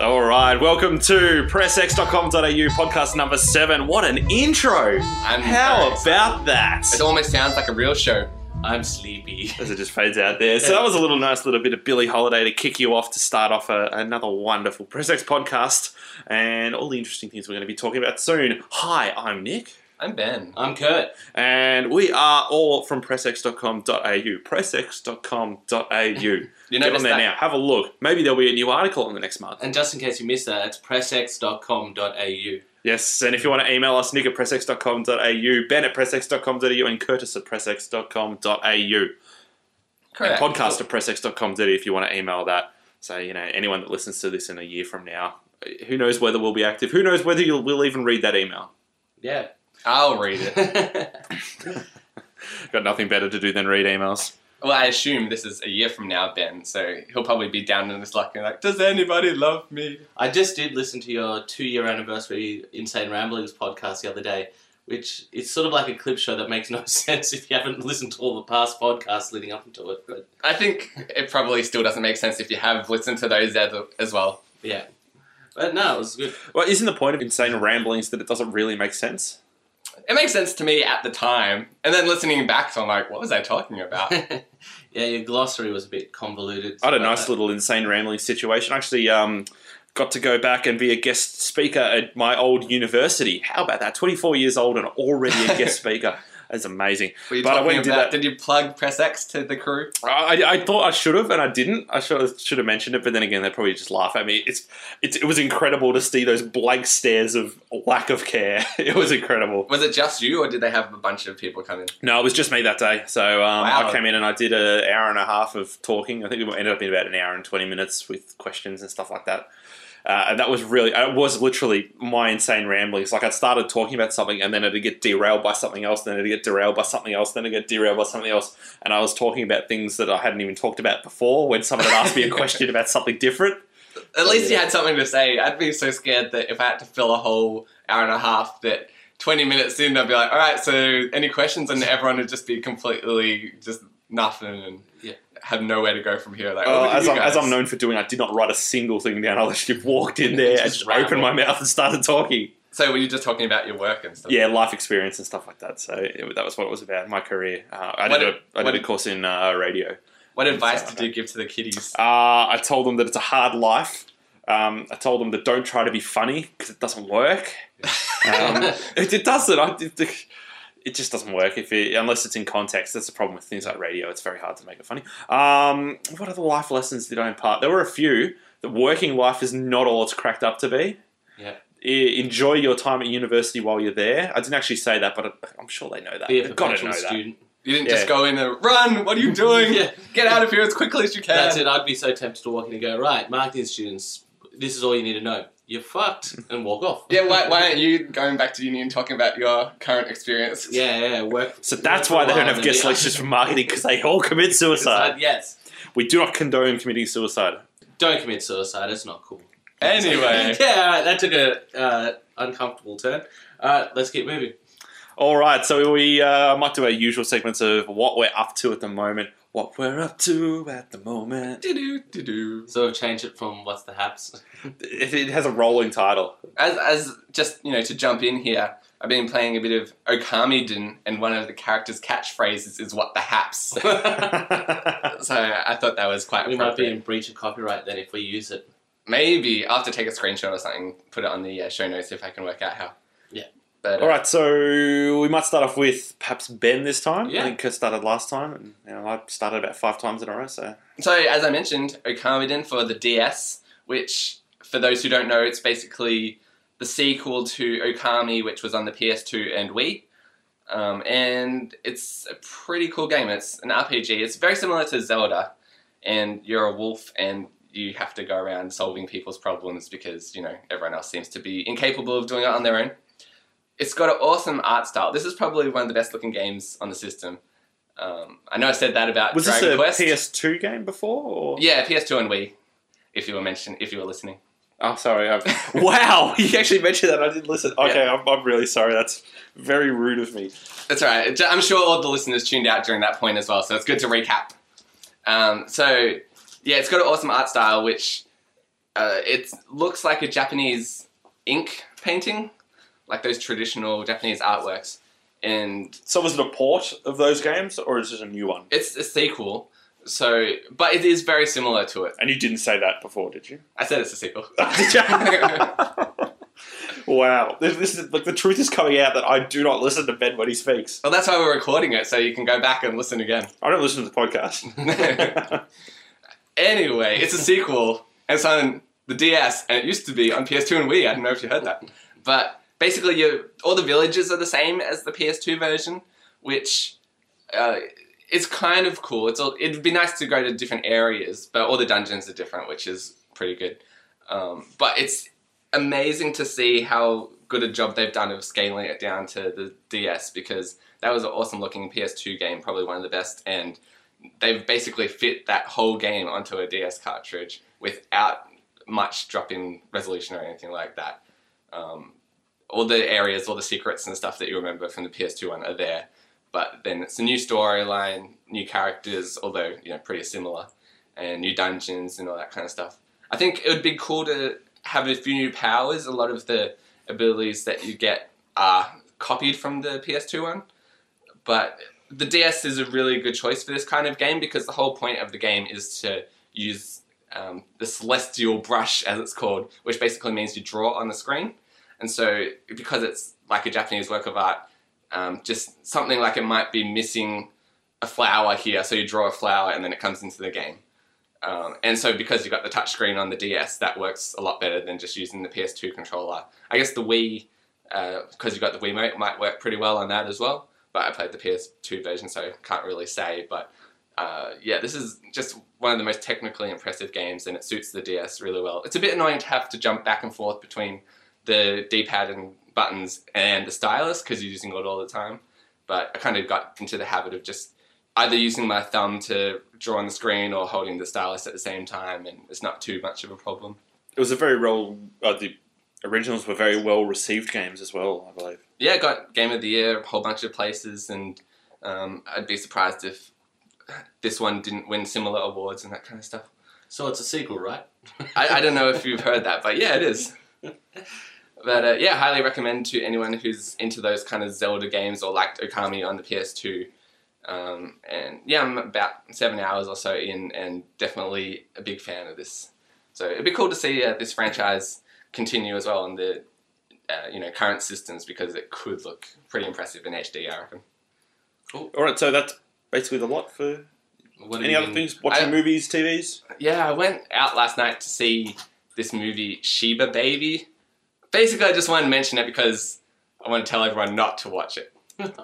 All right, welcome to pressx.com.au podcast number seven. What an intro! I'm How very about that? It almost sounds like a real show. I'm sleepy. As it just fades out there. So that was a little nice little bit of Billie Holiday to kick you off to start off a, another wonderful PressX podcast and all the interesting things we're going to be talking about soon. Hi, I'm Nick. I'm Ben. I'm Kurt. And we are all from pressx.com.au. Pressx.com.au. You Get on there that? now. Have a look. Maybe there'll be a new article in the next month. And just in case you missed that, it's pressx.com.au. Yes, and if you want to email us, nick at pressx.com.au, ben at pressx.com.au, and Curtis at pressx.com.au. And Correct. podcast at pressx.com.au if you want to email that. So, you know, anyone that listens to this in a year from now, who knows whether we'll be active? Who knows whether you'll, we'll even read that email? Yeah. I'll read it. Got nothing better to do than read emails. Well, I assume this is a year from now, Ben, so he'll probably be down in his luck and like, does anybody love me? I just did listen to your two year anniversary Insane Ramblings podcast the other day, which is sort of like a clip show that makes no sense if you haven't listened to all the past podcasts leading up to it. But I think it probably still doesn't make sense if you have listened to those as, as well. yeah. But no, it was good. Well, isn't the point of insane ramblings that it doesn't really make sense? It makes sense to me at the time, and then listening back, so I'm like, what was I talking about? yeah, your glossary was a bit convoluted. I had a nice that. little insane rambling situation. I actually um, got to go back and be a guest speaker at my old university. How about that? 24 years old and already a guest speaker. That's amazing. Were you But I went and did that- did you plug Press X to the crew? I, I thought I should have, and I didn't. I should should have mentioned it, but then again, they'd probably just laugh at me. It's, it's it was incredible to see those blank stares of lack of care. It was incredible. Was it just you, or did they have a bunch of people come in? No, it was just me that day. So um, Wow. I came in and I did an hour and a half of talking. I think we ended up in about an hour and twenty minutes with questions and stuff like that. Uh, and that was really, it was literally my insane ramblings. Like I started talking about something and then it'd get derailed by something else, then it'd get derailed by something else, then it'd get derailed by something else. And I was talking about things that I hadn't even talked about before when someone had asked me a question about something different. At least you had something to say. I'd be so scared that if I had to fill a whole hour and a half, that 20 minutes in, I'd be like, all right, so any questions? And everyone would just be completely just nothing and Yeah. Have nowhere to go from here. Like, oh, as, I'm, as. I'm known for doing, I did not write a single thing down. I literally walked in there and Just just opened my mouth and started talking. So were you just talking about your work and stuff? Yeah, life experience and stuff like that. So it, that was what it was about. My career. Uh, I What did, a, I did a course in uh, radio. What advice did you give to the kiddies? Uh, I told them that it's a hard life. Um, I told them that don't try to be funny because it doesn't work. Um, it, it doesn't. I, it, it just doesn't work if it, unless it's in context. That's the problem with things like radio. It's very hard to make it funny. Um, what other life lessons did I impart? There were a few. The working life is not all it's cracked up to be. Yeah. Enjoy your time at university while you're there. I didn't actually say that, but I'm sure they know that. Be a They've got to perpetual know that. student. You didn't Yeah. just go in and run. What are you doing? Yeah. Get out of here as quickly as you can. That's it. I'd be so tempted to walk in and go, right, marketing students, this is all you need to know. You're fucked, and walk off. Yeah, why, why aren't you going back to uni and talking about your current experience? Yeah, yeah, work. So that's work why they don't have guest be- lectures from marketing because they all commit suicide. Yes. We do not condone committing suicide. Don't commit suicide. It's not cool. Anyway. yeah, all right, that took a uh, uncomfortable turn. All right, let's keep moving. All right, so we uh, might do our usual segments of what we're up to at the moment. What we're up to at the moment. Do-do, do-do. So we've it from what's the haps. It, it has a rolling title. As, as just, you know, to jump in here, I've been playing a bit of Okamiden, and one of the character's catchphrases is what the haps. so I thought that was quite we might be in breach of copyright then if we use it. Maybe I'll have to take a screenshot or something, put it on the uh, show notes if I can work out how. But, All right, so we might start off with perhaps Ben this time. Yeah. I think Kurt started last time, and you know, I started about five times in a row. So So, as I mentioned, Okamiden for the DS, which, for those who don't know, it's basically the sequel to Okami, which was on the PS2 and Wii. Um, and it's a pretty cool game. It's an RPG. It's very similar to Zelda, and you're a wolf, and you have to go around solving people's problems because you know everyone else seems to be incapable of doing it on their own. It's got an awesome art style. This is probably one of the best looking games on the system. Um, I know I said that about was Dragon this a Quest. PS2 game before? Or? Yeah, PS2 and Wii. If you were mentioning, if you were listening. Oh, sorry. I've... wow, you actually mentioned that. I didn't listen. Okay, I'm, I'm really sorry. That's very rude of me. That's all right. I'm sure all the listeners tuned out during that point as well, so it's good to recap. Um, so, yeah, it's got an awesome art style, which Uh, it looks like a Japanese ink painting, like those traditional Japanese artworks, and So was it a port of those games, or is it a new one? it's a sequel. So, but it is very similar to it. And you didn't say that before, did you? I said it's a sequel. Did you? wow, this, this is like the truth is coming out that I do not listen to Ben when he speaks. well, that's why we're recording it, so you can go back and listen again. I don't listen to the podcast. Anyway, it's a sequel, and it's on the DS, and it used to be on PS2 and Wii. I don't know if you heard that, but basically, you all the villages are the same as the PS2 version, which uh, is kind of cool. It's all, it'd be nice to go to different areas, but all the dungeons are different, which is pretty good. Um, but it's amazing to see how good a job they've done of scaling it down to the DS because that was an awesome looking PS2 game, probably one of the best, and they've basically fit that whole game onto a DS cartridge without much drop in resolution or anything like that. Um, all the areas, all the secrets and stuff that you remember from the PS2 one are there, but then it's a new storyline, new characters, although you know pretty similar, and new dungeons and all that kind of stuff. I think it would be cool to have a few new powers. A lot of the abilities that you get are copied from the PS2 one, but the DS is a really good choice for this kind of game because the whole point of the game is to use um, the celestial brush, as it's called, which basically means you draw on the screen. And so, because it's like a Japanese work of art, um, just something like it might be missing a flower here, so you draw a flower and then it comes into the game. Um, and so, because you've got the touchscreen on the DS, that works a lot better than just using the PS2 controller. I guess the Wii, because you've got the Wiimote, might work pretty well on that as well. But I played the PS2 version, so can't really say. But uh, yeah, this is just one of the most technically impressive games, and it suits the DS really well. It's a bit annoying to have to jump back and forth between the D-pad and buttons and the stylus because you're using it all the time. But I kind of got into the habit of just either using my thumb to draw on the screen or holding the stylus at the same time, and it's not too much of a problem. it was a very well. Uh, the originals were very well received games as well, I believe. Yeah, got Game of the Year a whole bunch of places, and um, I'd be surprised if this one didn't win similar awards and that kind of stuff. So it's a sequel, right? I, I don't know if you've heard that, but yeah, it is. But uh, yeah, highly recommend to anyone who's into those kind of Zelda games or liked Okami on the PS2. Um, and yeah, I'm about seven hours or so in, and definitely a big fan of this. So it'd be cool to see uh, this franchise continue as well on the uh, you know current systems because it could look pretty impressive in HD. I reckon. Cool. All right, so that's basically the lot for What any other been- things. Watching I- movies, TVs. Yeah, I went out last night to see this movie Sheba Baby. Basically, I just wanted to mention it because I want to tell everyone not to watch it.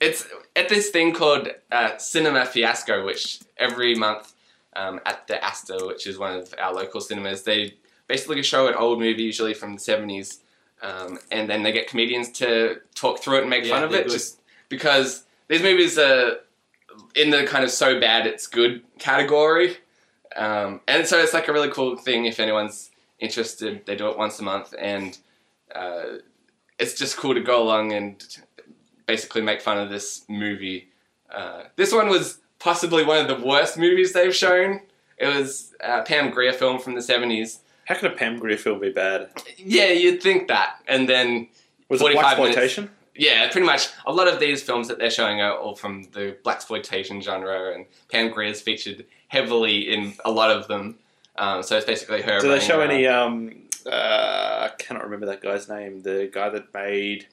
It's at this thing called uh, Cinema Fiasco, which every month um, at the Astor, which is one of our local cinemas, they basically show an old movie, usually from the 70s, um, and then they get comedians to talk through it and make Yeah, fun of it, good. just because these movies are in the kind of so bad it's good category. Um, and so it's like a really cool thing if anyone's interested. They do it once a month, and uh, it's just cool to go along and basically make fun of this movie. Uh, this one was possibly one of the worst movies they've shown. It was a Pam Grier film from the 70s. How could a Pam Grier film be bad? Yeah, you'd think that. And then, Was it black exploitation? yeah, pretty much a lot of these films that they're showing are all from the black exploitation genre, and Pam Grier's featured heavily in a lot of them. Um, so it's basically her. Do they show around. any? Um, uh, I cannot remember that guy's name. The guy that made.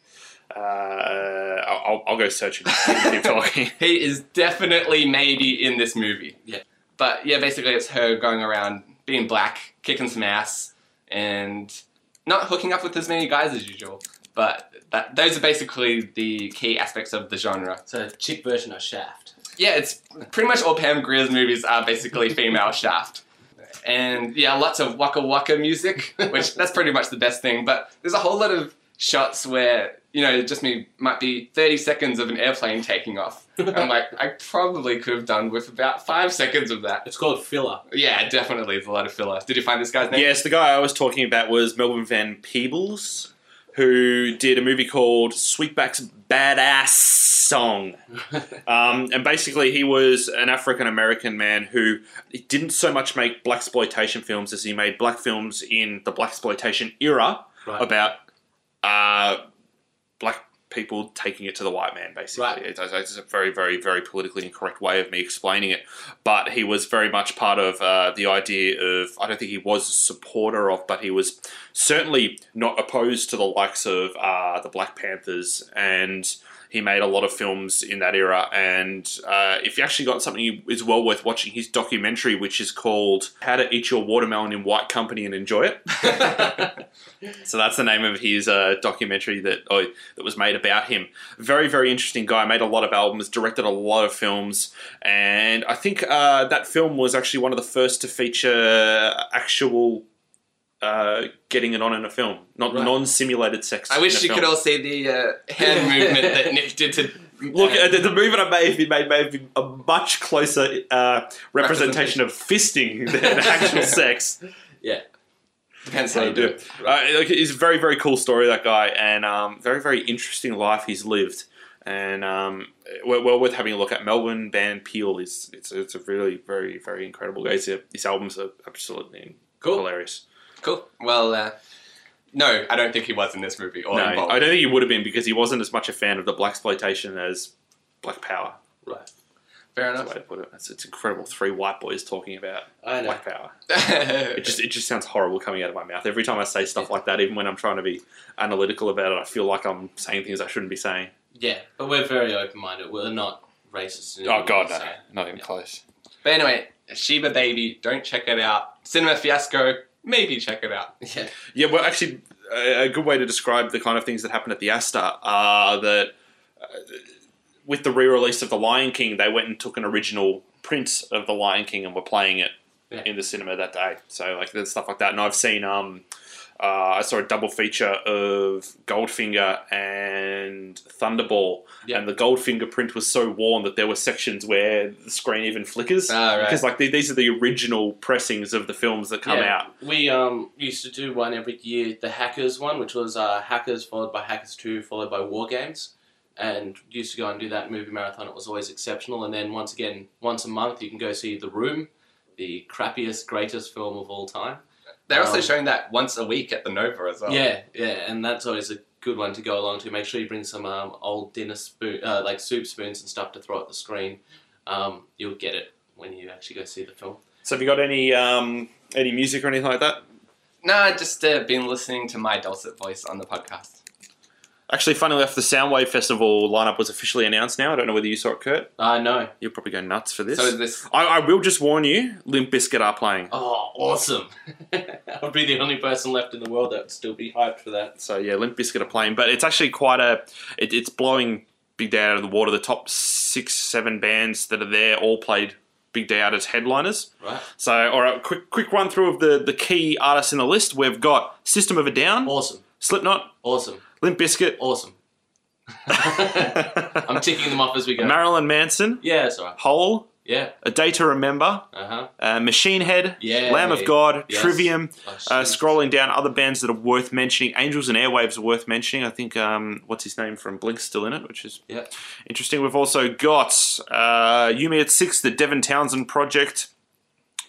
Uh, I'll, I'll- I'll go searching. Keep talking. he is definitely maybe in this movie. Yeah. But yeah, basically it's her going around being black, kicking some ass, and not hooking up with as many guys as usual. But that, those are basically the key aspects of the genre. So a chick version of Shaft. Yeah, it's pretty much all Pam Grier's movies are basically female Shaft. And yeah, lots of waka waka music, which that's pretty much the best thing. But there's a whole lot of shots where, you know, it just me might be 30 seconds of an airplane taking off. I'm like, I probably could have done with about five seconds of that. It's called Filler. Yeah, definitely, it's a lot of filler. Did you find this guy's name? yes, the guy I was talking about was Melvin Van Peebles, who did a movie called Sweetback's Badass. song. Um, and basically, he was an African American man who didn't so much make black exploitation films as he made black films in the black exploitation era right. about uh, black people taking it to the white man. Basically, Right. it's, it's a very, very, very politically incorrect way of me explaining it. But he was very much part of uh, the idea of. I don't think he was a supporter of, but he was certainly not opposed to the likes of uh, the Black Panthers and. He made a lot of films in that era, and uh, if you actually got something is well worth watching, his documentary, which is called "How to Eat Your Watermelon in White Company and Enjoy It." So that's the name of his uh, documentary that oh, that was made about him. Very very interesting guy. Made a lot of albums, directed a lot of films, and I think uh, that film was actually one of the first to feature actual uh, getting it on in a film, not Right. non-simulated sex. I in wish a you film. could all see the uh, hand movement that Nick did to Look, uh, uh, the, the movement I may have been made may have been a much closer uh, representation of fisting than actual sex. Yeah. Depends how you do it. Uh, like, it's a very, very cool story, that guy, and um, very, very interesting life he's lived. And um, well, well worth having a look at. Melvin Van Peebles it's, it's a really, very, very incredible guy. His, his albums are absolutely Cool. hilarious. Cool. Well, uh, no, I don't think he was in this movie or no, involved. I don't think he would have been because he wasn't as much a fan of the black exploitation as Black Power. Right. Fair That's the enough. way to put it. It's, it's incredible. Three white boys talking about. Black Power. It just it just sounds horrible coming out of my mouth every time I say stuff like that. Even when I'm trying to be analytical about it, I feel like I'm saying things I shouldn't be saying. Yeah, but we're very open minded. We're not racist. Oh God, no, so- not even Yeah. close. but anyway, Sheba Baby, don't check it out. Cinema Fiasco, maybe check it out. Yeah. Yeah, well, actually, a good way to describe the kind of things that happen at the Astor are that uh, with the re-release of The Lion King, they went and took an original print of The Lion King and were playing it Yeah. in the cinema that day. So like there's stuff like that, and I've seen um. Uh, I saw a double feature of Goldfinger and Thunderball, Yeah. and the Goldfinger print was so worn that there were sections where the screen even flickers. Ah, right. Because like the- these are the original pressings of the films that come Yeah. out. We um used to do one every year, the Hackers one, which was uh, Hackers followed by Hackers Two, followed by War Games, and used to go and do that movie marathon. It was always exceptional. And then once again, once a month, you can go see The Room, the crappiest, greatest film of all time. They're also Um, showing that once a week at the Nova as well. Yeah, yeah, and that's always a good one to go along to. Make sure you bring some um, old dinner spoon, uh, like soup spoons and stuff to throw at the screen. Um, you'll get it when you actually go see the film. So have you got any um, any music or anything like that? No, I just uh, been listening to my dulcet voice on the podcast. Actually, funnily enough, the Soundwave Festival lineup was officially announced now. I don't know whether you saw it, Kurt. Uh, I know. You'll probably go nuts for this. So this I, I will just warn you, Limp Bizkit are playing. Oh, awesome! I would be the only person left in the world that would still be hyped for that. So yeah, Limp Bizkit are playing, but it's actually quite a. It, it's blowing Big Day out of the water. The top six, seven bands that are there all played Big Day out as headliners. Right? So, all right, quick quick run through of the the key artists in the list. We've got System of a Down, Awesome, Slipknot, awesome, Limp Bizkit, awesome. I'm ticking them off as we go. Marilyn Manson, yeah, that's alright. Hole, Yeah, A Day to Remember, uh huh. uh, Machine Head, Yeah. Lamb of God, Yes. Trivium. Oh, Uh, scrolling down, other bands that are worth mentioning. Angels and Airwaves are worth mentioning. I think um, what's his name from Blink's still in it, which is Yeah. interesting. We've also got uh, You Me at Six, the Devin Townsend Project,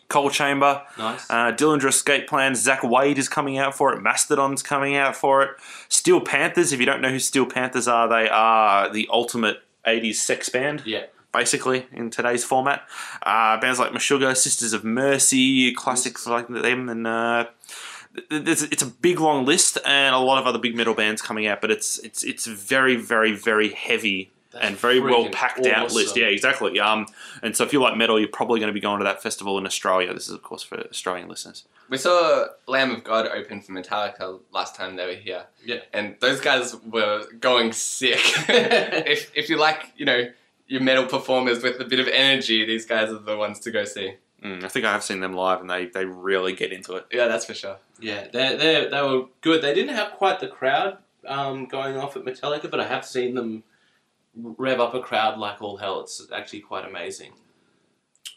Coal Chamber, Nice. uh, Dillinger Escape Plans. Zakk Wylde is coming out for it. Mastodon's coming out for it. Steel Panthers. If you don't know who Steel Panthers are, they are the ultimate '80s sex band yeah. Basically in today's format. Uh, bands like Meshuggah, Sisters of Mercy, classics like them, and uh, it's a big long list and a lot of other big metal bands coming out. But it's it's it's very very very heavy That's and very well packed out list. Yeah, exactly. Um, and so if you like metal, you're probably going to be going to that festival in Australia. This is of course for Australian listeners. We saw Lamb of God open for Metallica last time they were here. Yeah. And those guys were going sick. if if you like, you know, your metal performers with a bit of energy, these guys are the ones to go see. Mm, I think I have seen them live, and they they really get into it. Yeah, that's for sure. Yeah, they they they were good. They didn't have quite the crowd um, going off at Metallica, but I have seen them rev up a crowd like all hell. It's actually quite amazing.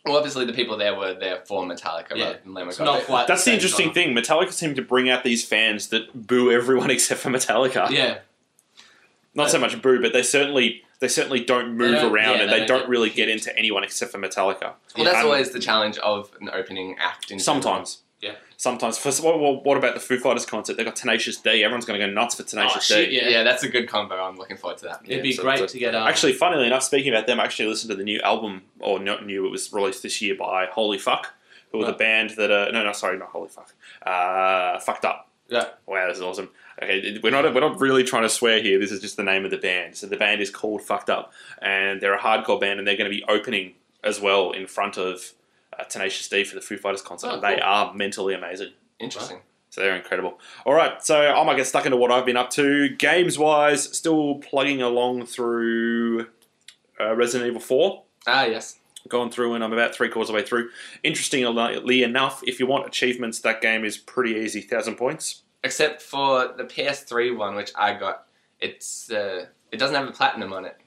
Well, obviously the people there were there for Metallica Yeah. rather than Lamb of God. not quite. That's the same interesting time. thing. Metallica seem to bring out these fans that boo everyone except for Metallica. Yeah, not so much boo, but they certainly they certainly don't move don't- around yeah, and they they don't don't really get into anyone except for Metallica. Well, that's Um, always the challenge of an opening act. In general. Sometimes. Yeah. Sometimes. For, what, what, what about the Foo Fighters concert? They got Tenacious D. Everyone's going to go nuts for Tenacious Oh, shit, D. yeah. Yeah. that's a good combo. I'm looking forward to that. It'd Yeah, be so- great so- to get um, Actually, funnily enough, speaking about them, I actually listened to the new album, or not new, it was released this year by Holy Fuck, who are the Right. band that are, no, no, sorry, not Holy Fuck, uh, Fucked Up. Yeah. Wow, this is awesome. Okay, we're not, we're not really trying to swear here, this is just the name of the band. So the band is called Fucked Up, and they're a hardcore band, and they're going to be opening as well in front of uh, Tenacious D for the Foo Fighters concert, Oh, and they are mentally amazing. Interesting. So they're incredible. All right, so I might get stuck into what I've been up to. Games wise, still plugging along through uh, Resident Evil 4. Ah, yes. Gone through and I'm about three quarters of the way through. Interestingly enough, if you want achievements, that game is pretty easy, thousand points. Except for the PS3 one, which I got, it's uh, it doesn't have a platinum on it,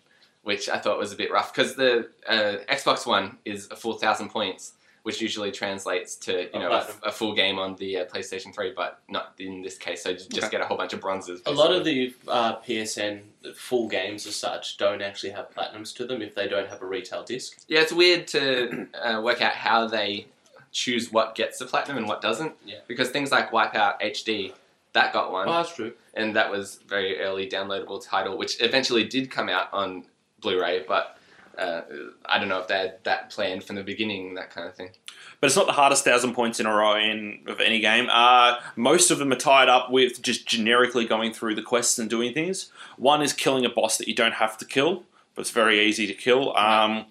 which I thought was a bit rough because the uh, Xbox One is a full thousand points, which usually translates to you A know a, a full game on the uh, PlayStation 3, but not in this case. So you just Okay. get a whole bunch of bronzes. A lot of the uh, PSN full games as such don't actually have platinums to them if they don't have a retail disc. yeah, it's weird to uh, work out how they choose what gets the platinum and what doesn't. Yeah. Because things like Wipeout HD, that got one. Oh, that's true. and that was very early downloadable title, which eventually did come out on Blu-ray, but uh, I don't know if they had that planned from the beginning, that kind of thing. But it's not the hardest thousand points in a row in of any game. Uh, most of them are tied up with just generically going through the quests and doing things. One is killing a boss that you don't have to kill, but it's very easy to kill. Um,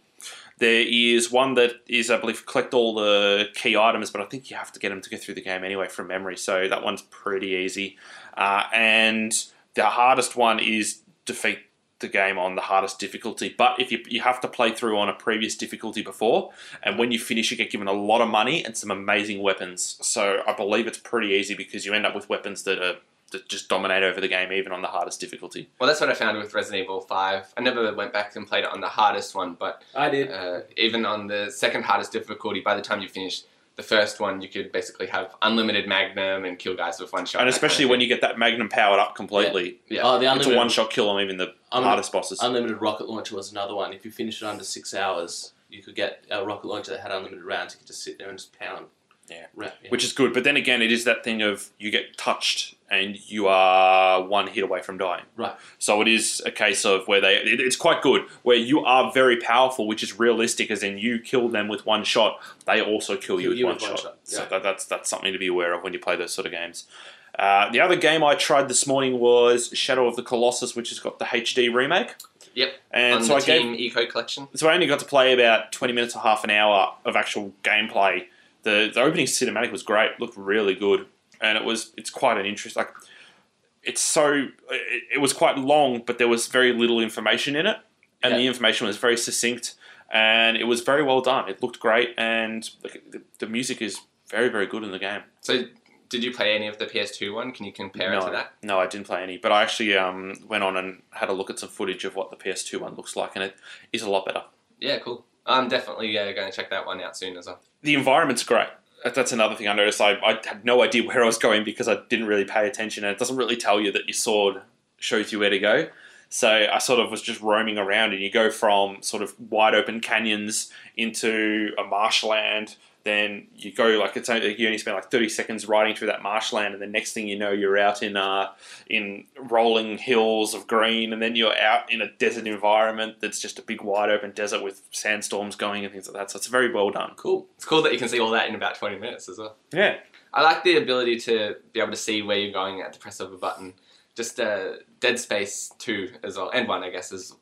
there is one that is, I believe, collect all the key items, but I think you have to get them to go through the game anyway from memory. So that one's pretty easy. Uh, and the hardest one is defeat the game on the hardest difficulty. But if you, you have to play through on a previous difficulty before, and when you finish, you get given a lot of money and some amazing weapons. So I believe it's pretty easy because you end up with weapons that are just dominate over the game, even on the hardest difficulty. Well, that's what I found with Resident Evil 5. I never went back and played it on the hardest one, but I did. uh, even on the second hardest difficulty, by the time you finish the first one, you could basically have unlimited Magnum and kill guys with one shot. and that kind especially of when you get that Magnum powered up completely, Yeah. Oh, the it's a unlimited, one shot kill on even the Unlimited- hardest bosses. unlimited rocket launcher was another one. If you finished it under six hours, you could get a rocket launcher that had unlimited rounds. You could just sit there and just pound. Yeah. Yeah. which is good. But then again, it is that thing of you get touched and you are one hit away from dying. Right. So it is a case of where they. It, it's quite good where you are very powerful, which is realistic, as in you kill them with one shot, they also kill you with you one with one shot. shot, So that, that's that's something to be aware of when you play those sort of games. Uh, the other game I tried this morning was Shadow of the Colossus, which has got the HD remake. Yep. And so I gave Ico Collection. so I only got to play about twenty minutes or half an hour of actual gameplay. The the opening cinematic was great, looked really good, and it was it's quite an interest. Like it's so it, it was quite long, but there was very little information in it, and Yeah. the information was very succinct, and it was very well done. It looked great, and like, the, the music is very very good in the game. So, did you play any of the PS2 one? Can you compare it to that? no, I didn't play any, but I actually um, went on and had a look at some footage of what the PS2 one looks like, and it is a lot better. Yeah, cool. I'm definitely uh, going to check that one out soon as well. The environment's great. That's another thing I noticed. I, I had no idea where I was going because I didn't really pay attention, and it doesn't really tell you that your sword shows you where to go. So I sort of was just roaming around, and you go from sort of wide open canyons into a marshland. Then you go like it's only, you only spend like thirty seconds riding through that marshland, and the next thing you know, you're out in uh, in rolling hills of green, and then you're out in a desert environment that's just a big wide open desert with sandstorms going and things like that. So it's very well done. Cool. It's cool that you can see all that in about 20 minutes as well. Yeah. I like the ability to be able to see where you're going at the press of a button. Just uh, Dead Space 2 as well, and 1, I guess, has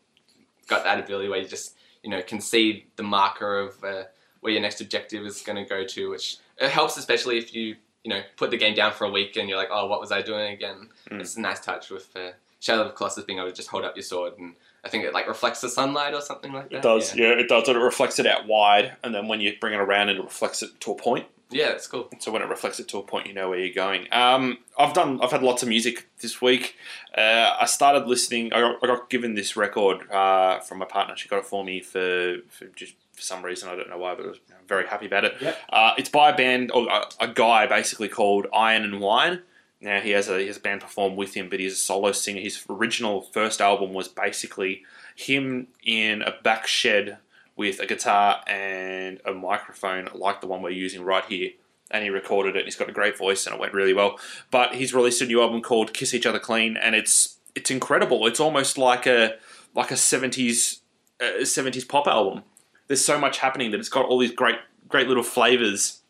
got that ability where you just, you know, can see the marker of uh, where your next objective is going to go to, which it helps especially if you, you know, put the game down for a week and you're like, oh, what was I doing again? Mm. It's a nice touch with uh, Shadow of Colossus being able to just hold up your sword and I think it like reflects the sunlight or something like that. It does, yeah. it does. It reflects it out wide, and then when you bring it around, it reflects it to a point. Yeah, it's cool. So when it reflects it to a point, you know where you're going. Um, I've done. I've had lots of music this week. Uh, I started listening. I got, I got given this record uh, from my partner. She got it for me for, for just for some reason. I don't know why, but I was very happy about it. Yep. Uh, it's by a band or a, a guy basically called Iron and Wine. Now he has a he has a band perform with him, but he's a solo singer. His original first album was basically him in a back shed with a guitar and a microphone like the one we're using right here. And he recorded it. And he's got a great voice, and it went really well. But he's released a new album called "Kiss Each Other Clean," and it's it's incredible. It's almost like a like a seventies uh, seventies pop album. There's so much happening that it's got all these great great little flavors.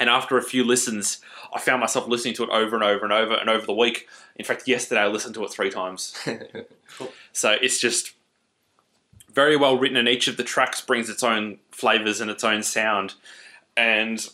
And after a few listens, I found myself listening to it over and over and over and over the week. In fact, yesterday I listened to it three times. So it's just very well written, and each of the tracks brings its own flavors and its own sound. And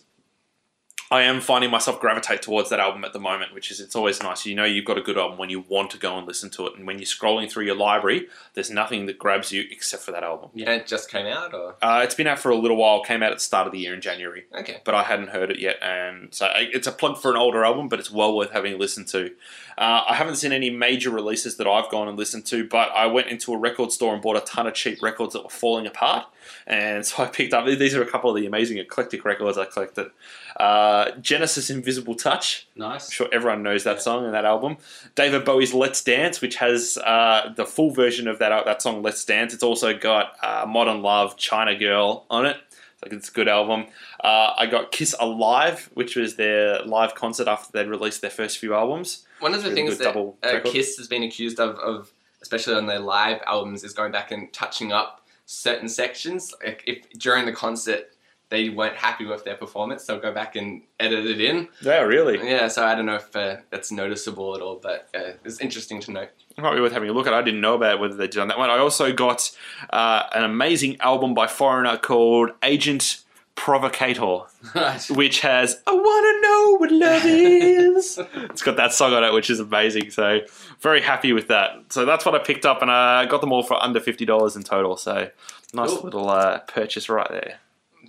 I am finding myself gravitate towards that album at the moment, which is it's always nice. You know, you've got a good album when you want to go and listen to it, and when you're scrolling through your library, there's nothing that grabs you except for that album. Yeah, it just came out, or Uh, it's been out for a little while. Came out at the start of the year in January okay. but I hadn't heard it yet, and so it's a plug for an older album, but it's well worth having a listen to. Uh, I haven't seen any major releases that I've gone and listened to, but I went into a record store and bought a ton of cheap records that were falling apart, and so I picked up. These are a couple of the amazing eclectic records I collected. Uh, Genesis Invisible Touch. Nice. I'm sure everyone knows that song and that album. David Bowie's Let's Dance, which has uh, the full version of that that song Let's Dance. It's also got uh, Modern Love, China Girl on it. Like it's a good album. Uh, I got Kiss Alive, which was their live concert after they'd released their first few albums. One of the Really things that uh. Kiss has been accused of, of, especially on their live albums, is going back and touching up certain sections. Like if during the concert they weren't happy with their performance, they'll go back and edit it in. Yeah, really. Yeah, so I don't know if uh, that's noticeable at all, but uh, it's interesting to know. It might be worth having a look at. I didn't know about whether they did on that one. I also got uh, an amazing album by Foreigner called Agent Provocator. Nice. which has I wanna know what love is. it's got that song on it, which is amazing. So very happy with that. So that's what I picked up, and I got them all for under fifty dollars in total. So nice Cool. little uh, purchase right there.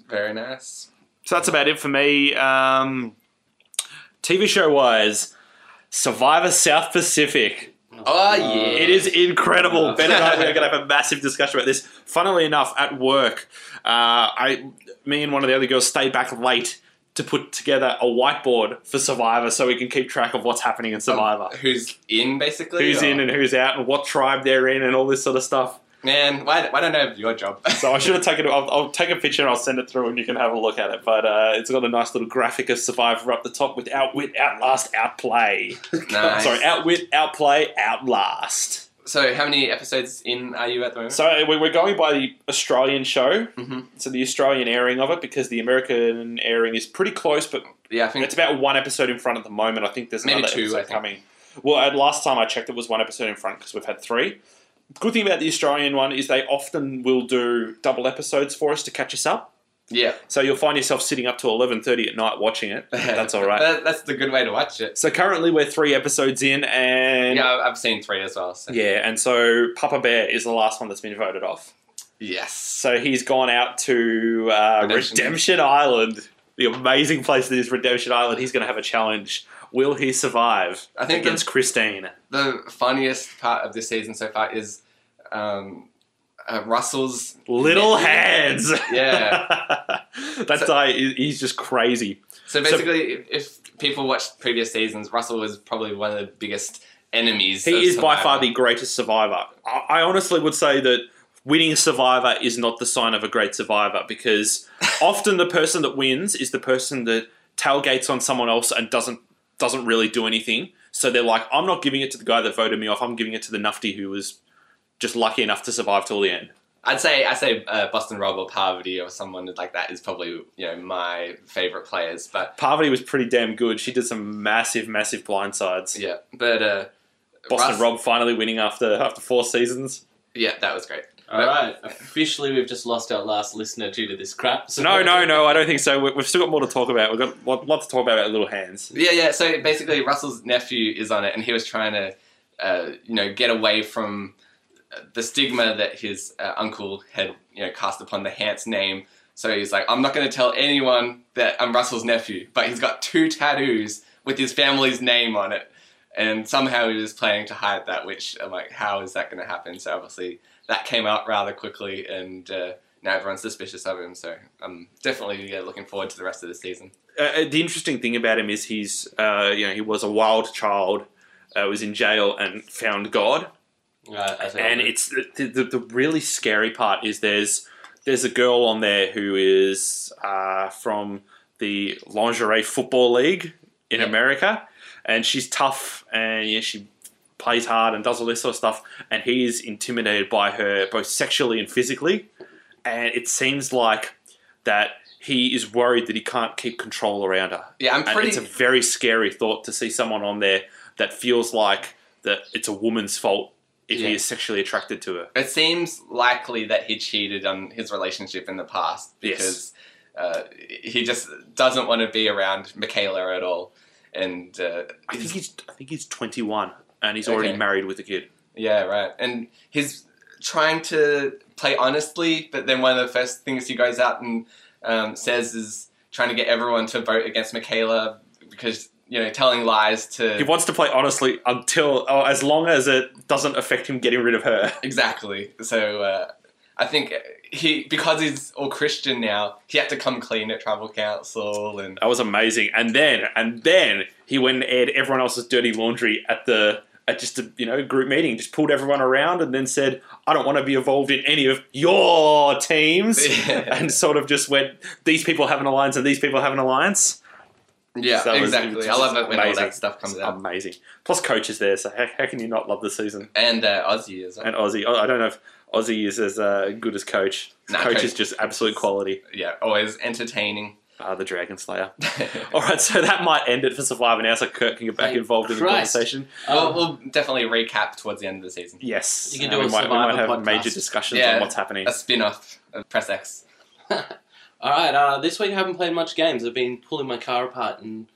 Very nice. So that's about it for me. Um, TV show wise, Survivor South Pacific. Oh, yeah. It is incredible. Ben and I are going to have a massive discussion about this. Funnily enough, at work, uh, I, me and one of the other girls stayed back late to put together a whiteboard for Survivor, so we can keep track of what's happening in Survivor, Who's in, basically? who's or- in and who's out, and what tribe they're in, and all this sort of stuff. Man, why, why don't I have your job? So I should have taken it. I'll, I'll take a picture and I'll send it through, and you can have a look at it. But uh, it's got a nice little graphic of Survivor up the top with outwit, outlast, outplay. Nice. Sorry, outwit, outplay, outlast. So, how many episodes in are you at the moment? So we- we're going by the Australian show, Mhm. so the Australian airing of it, because the American airing is pretty close, but yeah, I think it's about one episode in front at the moment. I think there's Maybe another two, episode coming. Well, last time I checked, it was one episode in front because we've had three. Good thing about the Australian one is they often will do double episodes for us to catch us up. yeah. So you'll find yourself sitting up to eleven thirty at night watching it. That's all right. That's the good way to watch it. So currently we're three episodes in, and Yeah, I've seen three as well. So. yeah, and so Papa Bear is the last one that's been voted off. Yes. So he's gone out to uh, Redemption. Redemption. Island, the amazing place that is Redemption Island. He's going to have a challenge. Will he survive I think the- Christine? The funniest part of this season so far is um, uh, Russell's Little nephew. hands. Yeah. that So- guy he's just crazy. So basically, if, if people watched previous seasons, Russell was probably one of the biggest enemies. He is by far the greatest survivor. I, I honestly would say that winning a survivor is not the sign of a great survivor because often the person that wins is the person that tailgates on someone else and doesn't doesn't really do anything. So they're like, I'm not giving it to the guy that voted me off. I'm giving it to the nufty who was just lucky enough to survive till the end. I'd say I say uh, Boston Rob or Parvati or someone like that is probably you know my favorite players. But Parvati was pretty damn good. She did some massive, massive blindsides. yeah, but uh, Boston Russ- Rob finally winning after after four seasons. Yeah, that was great. All right. Officially, we've just lost our last listener due to this crap. So No, no, no. I don't think so. We- We've still got more to talk about. We've got a lot, to talk about. About Little Hands. Yeah, yeah. So basically, Russell's nephew is on it, and he was trying to, uh, you know, get away from the stigma that his uh, uncle had, you know, cast upon the Hantz name. So he's like, I'm not going to tell anyone that I'm Russell's nephew, but he's got two tattoos with his family's name on it, and somehow he was planning to hide that. Which I'm like, how is that going to happen? So obviously, that came out rather quickly, and uh, now everyone's suspicious of him. So I'm definitely yeah, looking forward to the rest of the season. uh, the interesting thing about him is he's uh, you know he was a wild child, uh, was in jail and found God, Uh, and it's the, the the really scary part is there's there's a girl on there who is uh, from the lingerie football league in Yeah. America, and she's tough and yeah, she plays hard and does all this sort of stuff, and he is intimidated by her both sexually and physically, and it seems like that he is worried that he can't keep control around her. Yeah, I'm And pretty. it's a very scary thought to see someone on there that feels like that it's a woman's fault if Yeah. he is sexually attracted to her. It seems likely that he cheated on his relationship in the past Yes. because uh, he just doesn't want to be around Mikayla at all. And uh, I think he's I think he's 21 and he's already Okay. married with a kid. yeah, right. And he's trying to play honestly, but then one of the first things he goes out and um, says is trying to get everyone to vote against Mikayla because you know telling lies to He wants to play honestly until oh, as long as it doesn't affect him getting rid of her. Exactly. So uh, I think he because he's all Christian now, he had to come clean at tribal council and That was amazing. And then and then he went and aired everyone else's dirty laundry at the at just a you know group meeting. Just pulled everyone around and then said, "I don't want to be involved in any of your teams." Yeah. And sort of just went, "These people have an alliance and these people have an alliance." yeah, So that was- exactly. I love it when all amazing. that stuff comes out. Amazing. Plus, coach is there, so how, how can you not love the season? And uh, Ozzy well. And Ozzy, I I don't know if Ozzy is as uh, good as coach. Nah, coach, Coach- is just absolute quality. yeah, always entertaining. Uh, the Dragon Slayer. All right, so that might end it for Survivor now. So Kurt can get back Thank involved in the Christ. conversation. we'll, Um, we'll definitely recap towards the end of the season. Yes, You can Uh, do we a might, we might Survivor have major discussions Yeah. on what's happening. A spin off of Press X. All right. Uh, this week I haven't played much games. I've been pulling my car apart and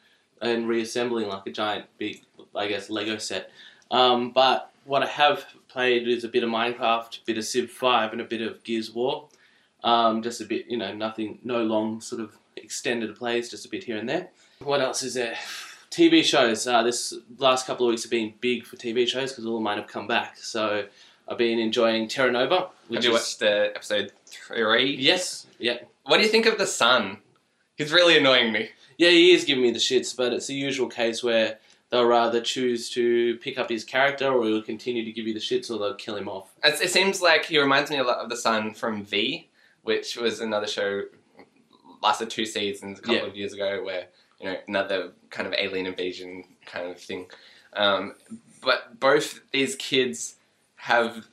and reassembling like a giant big, I guess, Lego set. Um, but what I have played is a bit of Minecraft, a bit of Civ Five, and a bit of Gears War. Um, just a bit, you know, nothing, no long sort of extended plays, just a bit here and there. What else is there? TV shows. Uh, this last couple of weeks have been big for TV shows because all of mine have come back. So I've been enjoying Terra Nova. Which Have you is, watched uh, episode three? Yes. Yeah. What do you think of the son? He's really annoying me. Yeah, he is giving me the shits, but it's the usual case where they'll rather choose to pick up his character or he'll continue to give you the shits or they'll kill him off. It, it seems like he reminds me a lot of the son from V, which was another show lasted two seasons a couple Yeah. of years ago, where you know another kind of alien invasion kind of thing. Um, but both these kids have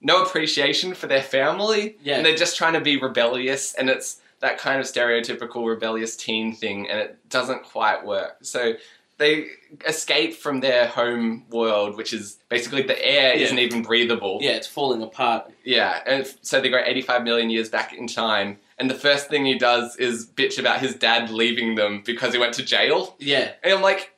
no appreciation for their family, Yeah. and they're just trying to be rebellious, and it's that kind of stereotypical rebellious teen thing, and it doesn't quite work. So they escape from their home world, which is basically the air Yeah. isn't even breathable. Yeah, it's falling apart. Yeah, and so they go 85 million years back in time, and the first thing he does is bitch about his dad leaving them because he went to jail. Yeah, And I'm like,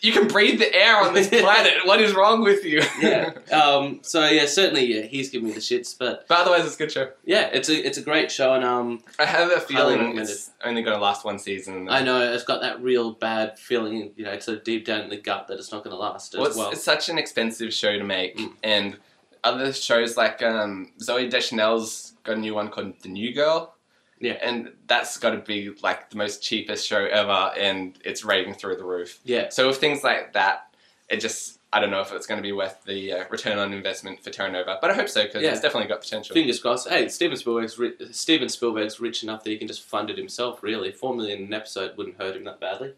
you can breathe the air on this planet. what is wrong with you? yeah. um, so yeah, certainly, yeah, he's giving me the shits, but but otherwise, it's a good show. yeah, it's a it's a great show, and um, I have a feeling it's only going to last one season. I know it's got that real bad feeling, you know, it's sort of deep down in the gut that it's not going to last as Well, it's, well. it's such an expensive show to make, Mm. and other shows like um, Zooey Deschanel's got a new one called The New Girl. Yeah. and that's got to be like the most cheapest show ever, and it's rating through the roof. Yeah, So with things like that, it just I don't know if it's going to be worth the uh, return on investment for Terra Nova, but I hope so because Yeah. it's definitely got potential. fingers crossed. Hey, Steven Spielberg's ri- Steven Spielberg's rich enough that he can just fund it himself. Really, four million an episode wouldn't hurt him that badly.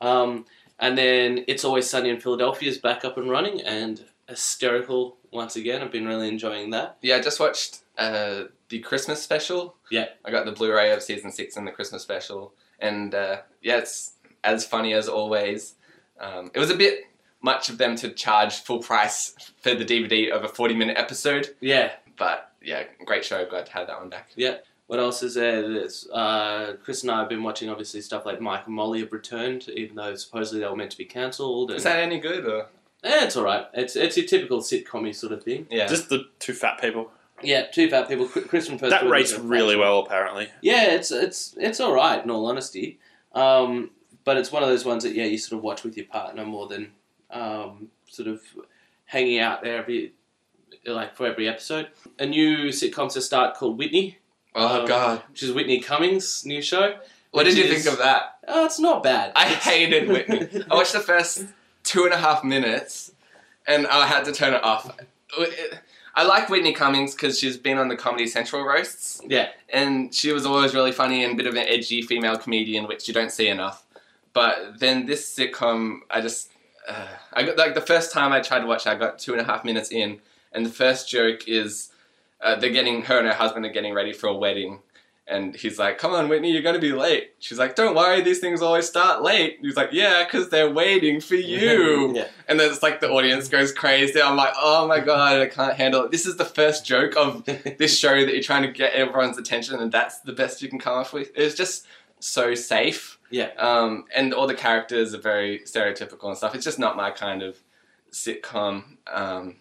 Um, and then it's always sunny in Philadelphia is back up and running and hysterical once again. I've been really enjoying that. Yeah, I just watched uh, the Christmas special. Yeah. I got the Blu-ray of season six and the Christmas special, and uh, yeah, it's as funny as always. Um, it was a bit much of them to charge full price for the DVD of a forty-minute episode, Yeah. but yeah, great show. Glad to have that one back. Yeah. What else is there? There's, uh, Chris and I have been watching obviously stuff like Mike and Molly have returned, even though supposedly they were meant to be cancelled. Is that any good? Or? Eh, it's all right. It's it's your typical sitcom sort of thing. Yeah. Just the two fat people. Yeah, two fat people. Chris Chris from First That rates really well, apparently. Yeah, it's it's it's all right in all honesty, um, but it's one of those ones that yeah you sort of watch with your partner more than um, sort of hanging out there every like for every episode. A new sitcom to start called Whitney, oh Um, God. which is Whitney Cummings' new show, What did you is- think of that? Oh, it's not bad. I hated Whitney. I watched the first two and a half minutes, and I had to turn it off. I like Whitney Cummings because she's been on the Comedy Central roasts, Yeah, and she was always really funny and a bit of an edgy female comedian, which you don't see enough. But then this sitcom, I just, uh, I got like the first time I tried to watch, it, I got two and a half minutes in, and the first joke is uh, they're getting her and her husband are getting ready for a wedding. And he's like, "Come on, Whitney, you're gonna be late." She's like, "Don't worry, these things always start late." He's like, "Yeah, because they're waiting for you." yeah. And then it's like the audience goes crazy. I'm like, "Oh my god, I can't handle it." This is the first joke of this show that you're trying to get everyone's attention, and that's the best you can come up with. It's just so safe. Yeah. Um, and all the characters are very stereotypical and stuff. It's just not my kind of sitcom. Um,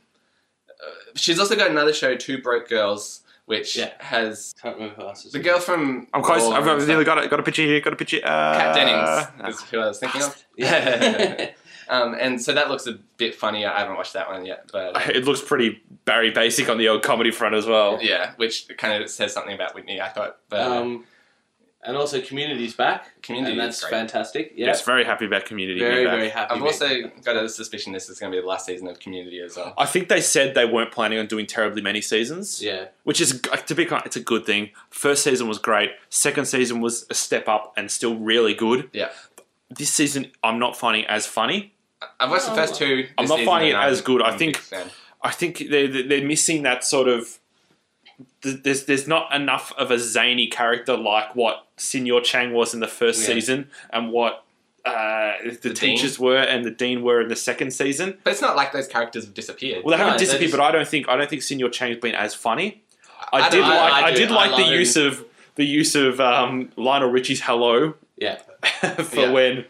uh, she's also got another show, Two Broke Girls, which Yeah. has Can't remember who else. is the girl from. I'm close. I've got, and nearly stuff. got it. Got a picture here. Got a picture. Uh, Kat Dennings is who I was thinking of. Yeah. um, and so that looks a bit funnier. I haven't watched that one yet, but uh, It looks pretty Barry Basic on the old comedy front as well. yeah, which kind of says something about Whitney. I thought, but uh, um, and also Community's back. Community and is that's great. fantastic. Yeah. Yes, very happy about Community. very being back. very happy. I've also got a suspicion this is going to be the last season of Community as well. I think they said they weren't planning on doing terribly many seasons, yeah. which is to be kind. It's a good thing. First season was great. Second season was a step up and still really good. Yeah. This season, I'm not finding as funny. I've watched the first two. I'm this not season finding and it I'm- as good. I I'm a think- big fan. I think they're they're missing that sort of. Th- There's there's not enough of a zany character like what Senor Chang was in the first Yeah. season and what uh, the, The teachers were and the dean were in the second season. But it's not like those characters have disappeared. Well, they No, haven't disappeared, just- but I don't think I don't think Senor Chang's been as funny. I, I did like I- I, did I like the use of the use of um, Lionel Richie's "Hello" Yeah. for Yeah. when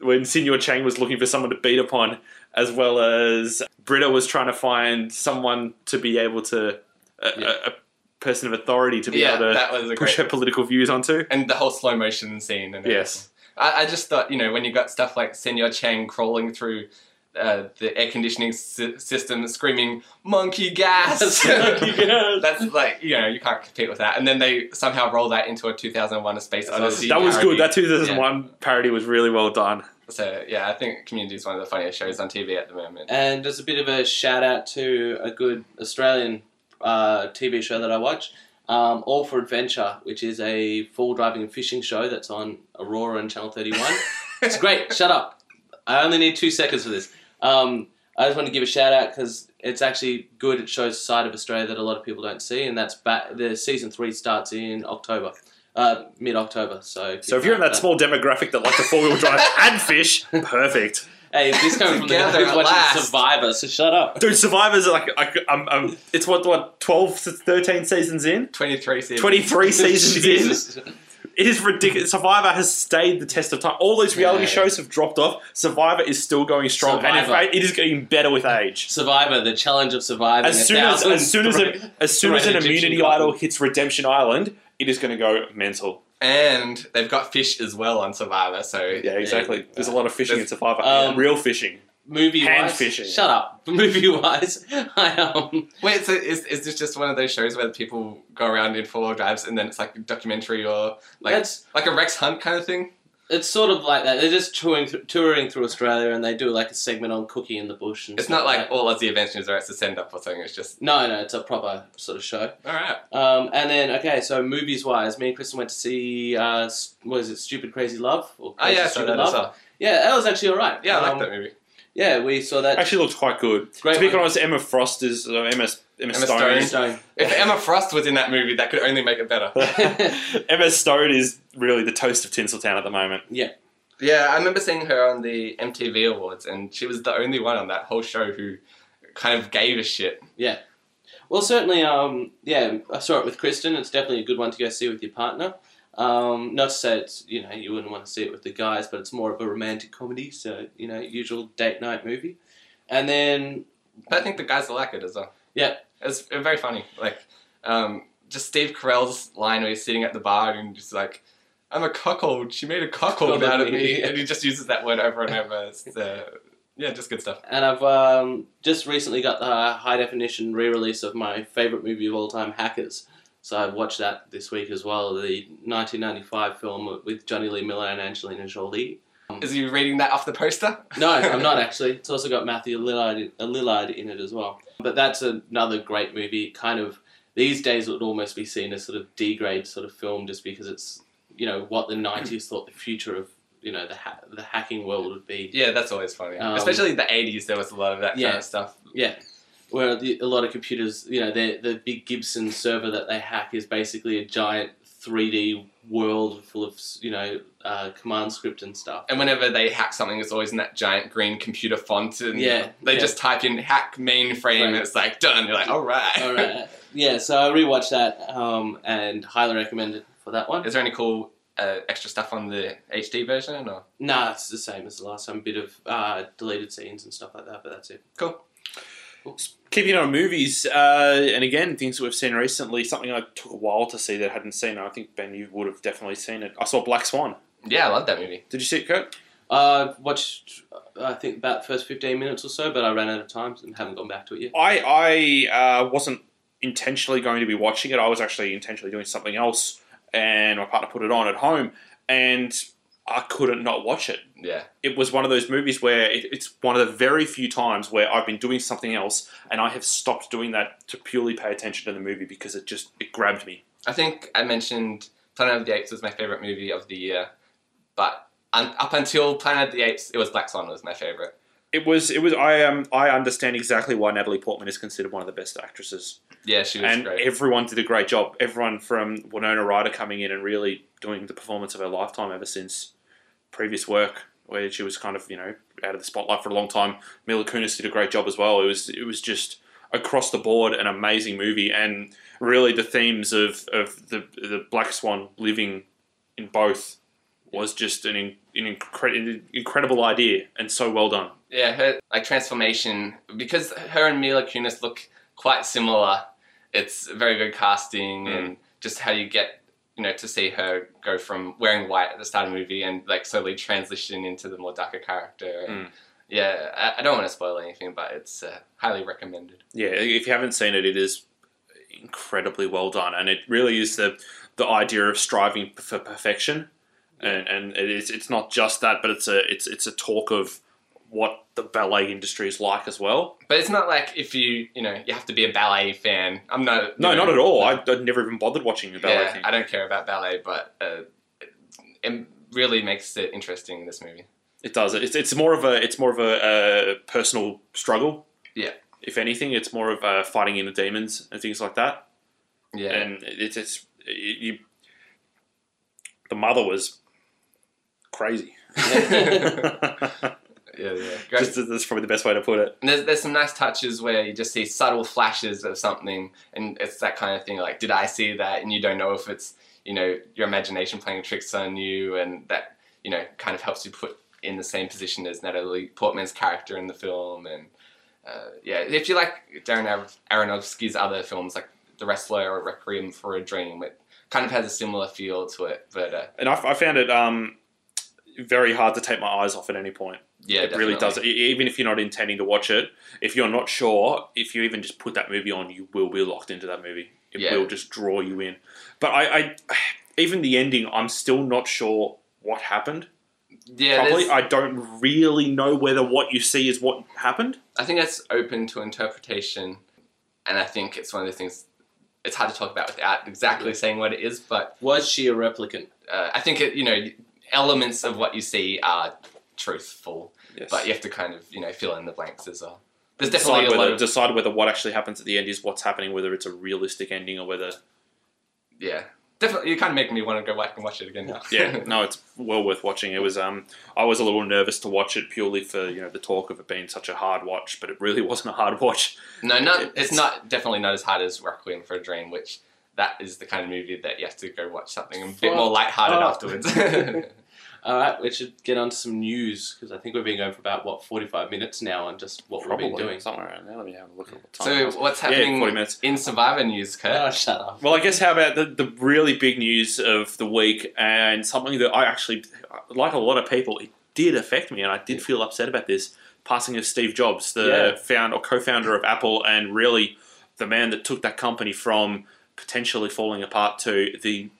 when Senor Chang was looking for someone to beat upon, as well as Britta was trying to find someone to be able to a, Yeah. a, a person of authority to be yeah, able to that was a push great. her political views onto. And the whole slow motion scene. And Yes. I, I just thought, you know, when you got stuff like Senor Chang crawling through uh, the air conditioning sy- system screaming, monkey gas! Monkey gas. That's like, you know, you can't compete with that. And then they somehow roll that into a 2001 A Space That was- Odyssey. That was parody. good. That 2001 parody was really well done. So, yeah, I think Community is one of the funniest shows on TV at the moment. And just a bit of a shout out to a good Australian uh, TV show that I watch, um, All 4 Adventure, which is a full driving and fishing show that's on Aurora and Channel 31. it's great. Shut up. I only need two seconds for this. Um, I just want to give a shout out because it's actually good. It shows a side of Australia that a lot of people don't see, and that's back. The season three starts in October, uh, mid October. So, So if you're in that uh, small demographic that like to four wheel drive and fish, perfect. Hey, this coming from the guy Together who's at watching last. Survivor, so shut up. Dude, Survivors are like, like um, um, it's what what 12 to 13 seasons in, 23 seasons. 23 seasons in. Jesus. It is ridiculous. Survivor has stayed the test of time. All those reality Yeah. shows have dropped off. Survivor is still going strong, and in Survivor. fact, it is getting better with age. Survivor, the challenge of surviving. As soon as thousand as soon as a, as soon as an thread Egyptian immunity cotton. idol hits Redemption Island, it is going to go mental. And they've got fish as well on Survivor, so Yeah, exactly. There's a lot of fishing in There's- Survivor. Um, Real fishing. movie Hand wise, fishing. Shut up. Movie wise, I um, Wait, so is, is this just one of those shows where people go around in four-wheel drives and then it's like a documentary or like that's like a Rex Hunt kind of thing? It's sort of like that. They're just touring th- touring through Australia, and they do like a segment on Cookie in the bush. And It's stuff not like that. all Aussie Adventures are it's a send-up or something. It's just no, no, it's a proper sort of show. all right. Um, and then okay, so movies wise, me and Kristen went to see uh, what is it, Stupid Crazy Love? Or Oh yeah, I saw Stupid that Love? as well. Yeah, that was actually all right. Yeah, I Um, like that movie. Yeah, we saw that. Actually, looks quite good. Great to be honest, Emma Frost is uh, Emma Emma, Emma Stone. Stone. Stone. If Emma Frost was in that movie, that could only make it better. Emma Stone is really the toast of Tinseltown at the moment. Yeah, Yeah, I remember seeing her on the MTV Awards, and she was the only one on that whole show who kind of gave a shit. Yeah. Well, certainly, um, yeah, I saw it with Kristen. It's definitely a good one to go see with your partner. Um, not to say it's you know you wouldn't want to see it with the guys, but it's more of a romantic comedy, so you know usual date night movie. And then But I think the guys will like it as well. Yeah. It's very funny. Like, um, just Steve Carell's line where he's sitting at the bar and just like, "I'm a cuckold. She made a cuckold out of me," and he just uses that word over and over. It's, uh, yeah, just good stuff. and I've um, just recently got the high definition re release of my favorite movie of all time, Hackers. So I watched that this week as well. The 1995 film with Jonny Lee Miller and Angelina Jolie. Is you reading that off the poster? No, I'm not actually. It's also got Matthew Lillard, Lillard in it as well. But that's another great movie. Kind of these days it would almost be seen as sort of degrade sort of film just because it's you know what the 90s thought the future of you know the ha- the hacking world would be. Yeah, that's always funny. Um, Especially the 80s, there was a lot of that Yeah. kind of stuff. Yeah. Where the, a lot of computers, you know, the the big Gibson server that they hack is basically a giant 3D world full of you know uh, command script and stuff. And whenever they hack something, it's always in that giant green computer font. And Yeah, they yeah. just type in hack mainframe and it's like done. You're like, all right. All right. Yeah, so I rewatched that um, and highly recommend it for that one. Is there any cool uh, extra stuff on the HD version? Or? Nah, it's the same as the last time. bit of uh, deleted scenes and stuff like that, but that's it. Cool. Keeping on movies, uh, and again, things that we've seen recently, something I took a while to see that I hadn't seen. I think, Ben, you would have definitely seen it. I saw Black Swan. Yeah, I love that movie. Did you see it, Kurt? Uh, watched, uh, I think, about the first 15 minutes or so, but I ran out of time and haven't gone back to it yet. I, I uh, wasn't intentionally going to be watching it. I was actually intentionally doing something else, and my partner put it on at home, and I couldn't not watch it. Yeah. It was one of those movies where it, it's one of the very few times where I've been doing something else, and I have stopped doing that to purely pay attention to the movie because it just it grabbed me. I think I mentioned Planet of the Apes was my favorite movie of the year, but un- up until Planet of the Apes, it was Black Swan was my favorite. It was it was I um I understand exactly why Natalie Portman is considered one of the best actresses, Yeah, she was and great. everyone did a great job. Everyone from Winona Ryder coming in and really doing the performance of her lifetime ever since previous work where she was kind of you know out of the spotlight for a long time. Mila Kunis did a great job as well. It was it was just across the board an amazing movie, and really the themes of of the the Black Swan living in both was just an an incre- incredible idea and so well done. Yeah, her like transformation because her and Mila Kunis look quite similar. It's very good casting Mm. and just how you get you know to see her go from wearing white at the start of the movie and like slowly transition into the more darker character. And, Mm. Yeah, I, I don't want to spoil anything, but it's uh, highly recommended. Yeah, if you haven't seen it, it is incredibly well done, and it really is the the idea of striving for perfection, and and it is it's not just that, but it's a it's it's a talk of what the ballet industry is like as well. But it's not like if you you know you have to be a ballet fan. I'm not. No, know, not at all. I, I'd never even bothered watching the ballet yeah, thing. I don't care about ballet, but uh, it, it really makes it interesting. in This movie. It does. It's it's more of a it's more of a, a personal struggle. Yeah. If anything, it's more of uh, fighting inner demons and things like that. Yeah. and it's it's you. The mother was crazy. Yeah, yeah. Great. Just, that's probably the best way to put it. And there's, there's some nice touches where you just see subtle flashes of something, and it's that kind of thing like, did I see that? And you don't know if it's, you know, your imagination playing tricks on you, and that, you know, kind of helps you put in the same position as Natalie Portman's character in the film. And uh, yeah, if you like Darren Ar- Aronofsky's other films, like The Wrestler or Requiem for a Dream, it kind of has a similar feel to it. But uh, And I, I found it um, very hard to take my eyes off at any point. yeah, it really does. Even if you're not intending to watch it, if you're not sure, if you even just put that movie on, you will be locked into that movie. It Yeah. will just draw you in. But I, I, even the ending, I'm still not sure what happened. Yeah, Probably, there's- I don't really know whether what you see is what happened. I think that's open to interpretation, and I think it's one of the things. It's hard to talk about without exactly saying what it is, but Was she a replicant? uh, I think it, you know elements of what you see are truthful, Yes. but you have to kind of you know fill in the blanks as well. There's decide definitely a lot whether, of decide whether what actually happens at the end is what's happening, whether it's a realistic ending or whether yeah. Definitely, you kind of make me want to go back and watch it again now. yeah, no, it's well worth watching. It was um, I was a little nervous to watch it purely for you know the talk of it being such a hard watch, but it really wasn't a hard watch. no, not It- it's, it's- not definitely not as hard as Requiem for a Dream, which that is the kind of movie that you have to go watch something a bit more lighthearted oh. afterwards. All right, we should get on to some news because I think we've been going for about what forty-five minutes now on just what we've been doing. somewhere around there. Let me have a look at what time. so it was. what's Yeah, happening 40 minutes. in Survivor news, Kurt? Oh, shut up. Well, I guess how about the, the really big news of the week and something that I actually, like a lot of people, it did affect me and I did feel upset about this passing of Steve Jobs, the Yeah. found or co-founder of Apple and really the man that took that company from potentially falling apart to the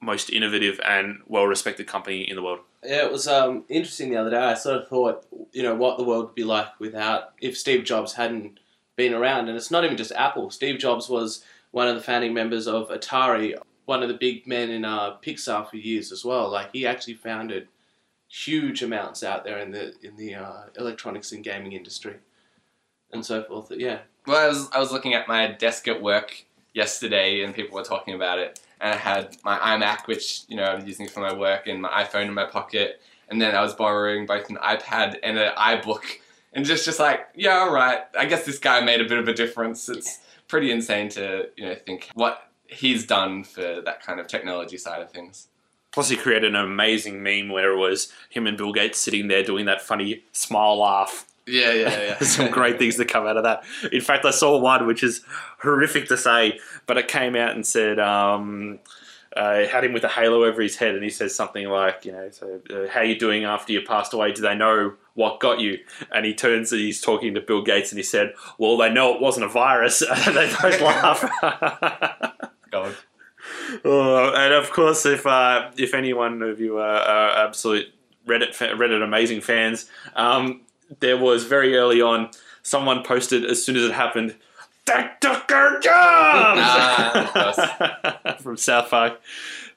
most innovative and well respected company in the world. Yeah, it was um, interesting the other day. I sort of thought, you know, what the world would be like without if Steve Jobs hadn't been around. And it's not even just Apple. Steve Jobs was one of the founding members of Atari, one of the big men in uh, Pixar for years as well. Like he actually founded huge amounts out there in the in the uh, electronics and gaming industry, and so forth. Yeah, Well, I was I was looking at my desk at work yesterday, and people were talking about it. And I had my iMac, which you know I'm using for my work, and my iPhone in my pocket. And then I was borrowing both an iPad and an iBook, and just just like, yeah, all right. I guess this guy made a bit of a difference. It's pretty insane to you know think what he's done for that kind of technology side of things. Plus, he created an amazing meme where it was him and Bill Gates sitting there doing that funny smile laugh. Yeah, yeah, yeah. Some great things that come out of that. In fact, I saw one which is horrific to say, but it came out and said, um, uh, it had him with a halo over his head, and he says something like, you know, so uh, how you doing after you passed away? Do they know what got you? And he turns and he's talking to Bill Gates, and he said, well, they know it wasn't a virus. and they both laugh. God. Oh, and of course, if uh, if any one of you are, are absolute Reddit Reddit amazing fans, um, there was very early on someone posted as soon as it happened. That our jobs from South Park.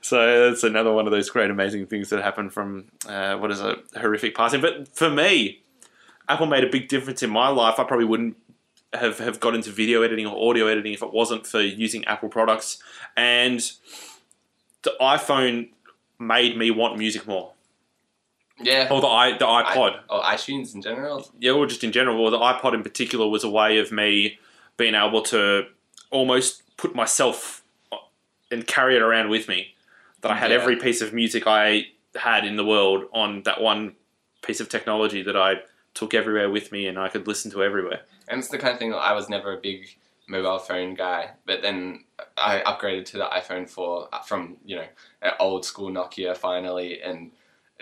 So that's another one of those great amazing things that happened from uh, what is a horrific passing. But for me, Apple made a big difference in my life. I probably wouldn't have, have got into video editing or audio editing if it wasn't for using Apple products. And the iPhone made me want music more. Yeah. Or the, i the iPod. or iTunes in general. yeah, or just in general, or the iPod in particular was a way of me being able to almost put myself uh, and carry it around with me. That I had Yeah. every piece of music I had in the world on that one piece of technology that I took everywhere with me and I could listen to everywhere. And it's the kind of thing that I was never a big mobile phone guy, but then I upgraded to the iPhone 4 uh, from, you know, an old school Nokia finally, and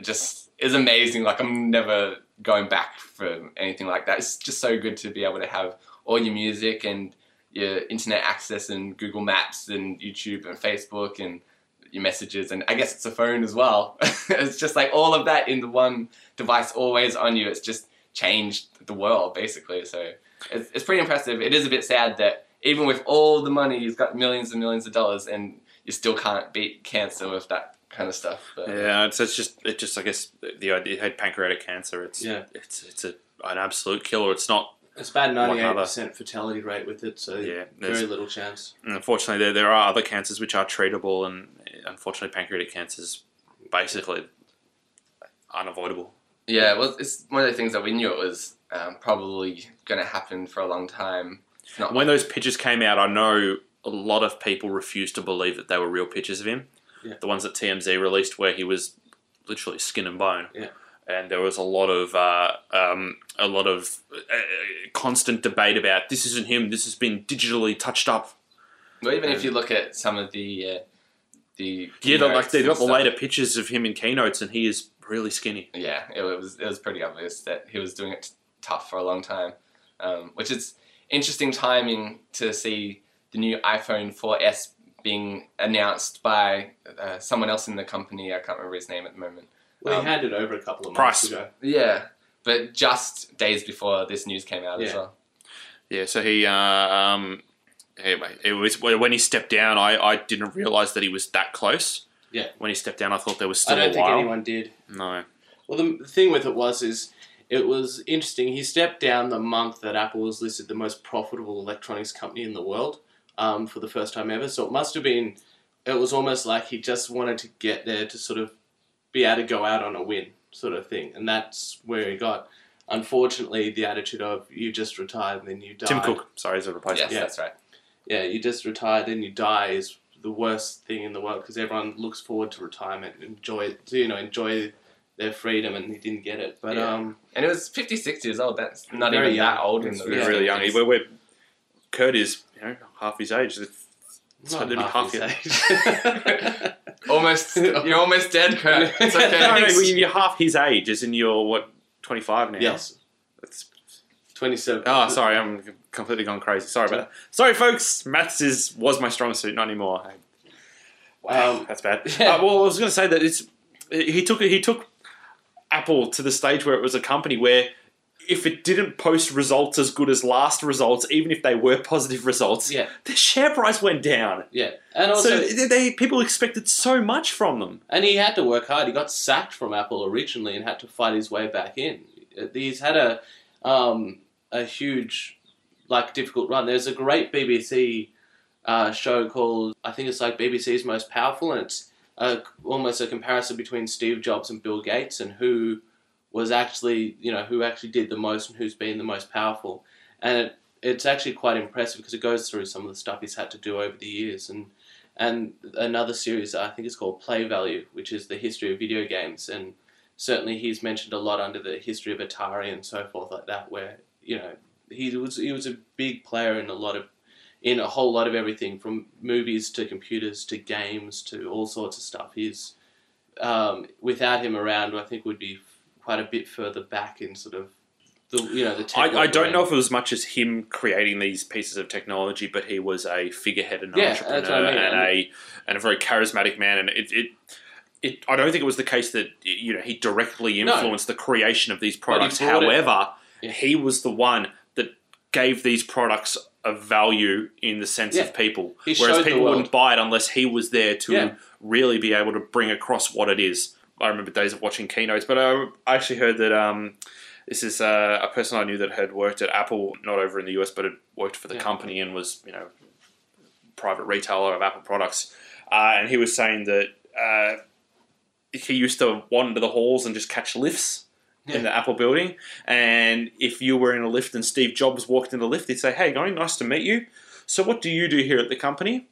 just is amazing. Like, I'm never going back for anything like that. It's just so good to be able to have all your music and your internet access and Google Maps and YouTube and Facebook and your messages and I guess it's a phone as well. it's just like all of that in the one device always on you. It's just changed the world basically. So it's, it's pretty impressive. It is a bit sad that even with all the money, you've got millions and millions of dollars, and you still can't beat cancer with that kind of stuff. But Yeah, it's, it's just it just I guess the idea had pancreatic cancer. It's Yeah. it's it's a, an absolute killer. It's not. it's about What ninety eight percent fatality rate with it. So Yeah, very little chance. Unfortunately, there there are other cancers which are treatable, and unfortunately, pancreatic cancer is basically unavoidable. yeah, well, it's one of the things that we knew it was um, probably going to happen for a long time. Not When those pictures came out, I know a lot of people refused to believe that they were real pictures of him. Yeah. The ones that TMZ released, where he was literally skin and bone. Yeah. And there was a lot of uh, um, a lot of uh, constant debate about this isn't him. This has been digitally touched up. Well, even if you look at some of the uh, the Yeah, like they and got the later pictures of him in keynotes, and he is really skinny. Yeah, it was it was pretty obvious that he was doing it tough for a long time, um, which is interesting timing to see the new iPhone 4S being announced by uh, someone else in the company. I can't remember his name at the moment. Well, Um, he handed over a couple of Price. months ago. Yeah, but just days before this news came out as Yeah. well. Yeah, so he, uh, um, anyway, it was when he stepped down. I, I didn't realize that he was that close. Yeah. When he stepped down, I thought there was still. I don't a think while. anyone did. No. Well, the the thing with it was is it was interesting. He stepped down the month that Apple was listed the most profitable electronics company in the world um, for the first time ever. So it must have been. It was almost like he just wanted to get there to sort of be able to go out on a win, sort of thing, and that's where he got. Unfortunately, the attitude of you just retired and then you die. Tim Cook, sorry, as a replacement. Yes, Yeah. that's right. Yeah, you just retired then you die is the worst thing in the world because everyone looks forward to retirement and enjoy you know enjoy their freedom and he didn't get it. But Yeah. um. And it was 56 years old. That's not Very even that young. old in the He was really young. We're, we're, Kurt is, you know, half his age. So Not it'd be half half his age. Almost, you're almost dead, Kurt. It's okay. no, no, you're half his age, as in you're, what, 25 now? yes. That's, 27. Oh, sorry, I'm completely gone crazy. Sorry about that. Sorry, folks. Maths is was my strong suit, not anymore. Wow, Um, that's bad. yeah. Uh, well, I was going to say that it's he took he took Apple to the stage where it was a company where if it didn't post results as good as last results, even if they were positive results, Yeah. their share price went down. Yeah, and also, so they, people expected so much from them. and he had to work hard. He got sacked from Apple originally and had to fight his way back in. He's had a um, a huge, like, difficult run. There's a great BBC uh, show called I think it's like BBC's Most Powerful, and it's a, almost a comparison between Steve Jobs and Bill Gates and who was actually you know who actually did the most and who's been the most powerful. And it, it's actually quite impressive because it goes through some of the stuff he's had to do over the years and. And another series I think is called Play Value, which is the history of video games, and certainly he's mentioned a lot under the history of Atari and so forth like that, where you know he was he was a big player in a lot of in a whole lot of everything from movies to computers to games to all sorts of stuff. He's um, without him around, I think would be quite a bit further back in sort of the you know the. I, I don't know if it was much as him creating these pieces of technology, but he was a figurehead and an Yeah, what I entrepreneur mean. and a and a very charismatic man. And it, it, it, I don't think it was the case that you know he directly No. influenced the creation of these But he products. However, Yeah. he was the one that gave these products a value in the sense Yeah. of people, He whereas people wouldn't buy it unless he was there to Yeah. really be able to bring across what it is. I remember days of watching keynotes, but I, I actually heard that um, this is uh, a person I knew that had worked at Apple, not over in the US, but had worked for the Yeah. company and was, you know, private retailer of Apple products. Uh, and he was saying that uh, he used to wander the halls and just catch lifts Yeah. in the Apple building. And if you were in a lift and Steve Jobs walked in the lift, he'd say, "Hey, going, nice to meet you. So, what do you do here at the company?"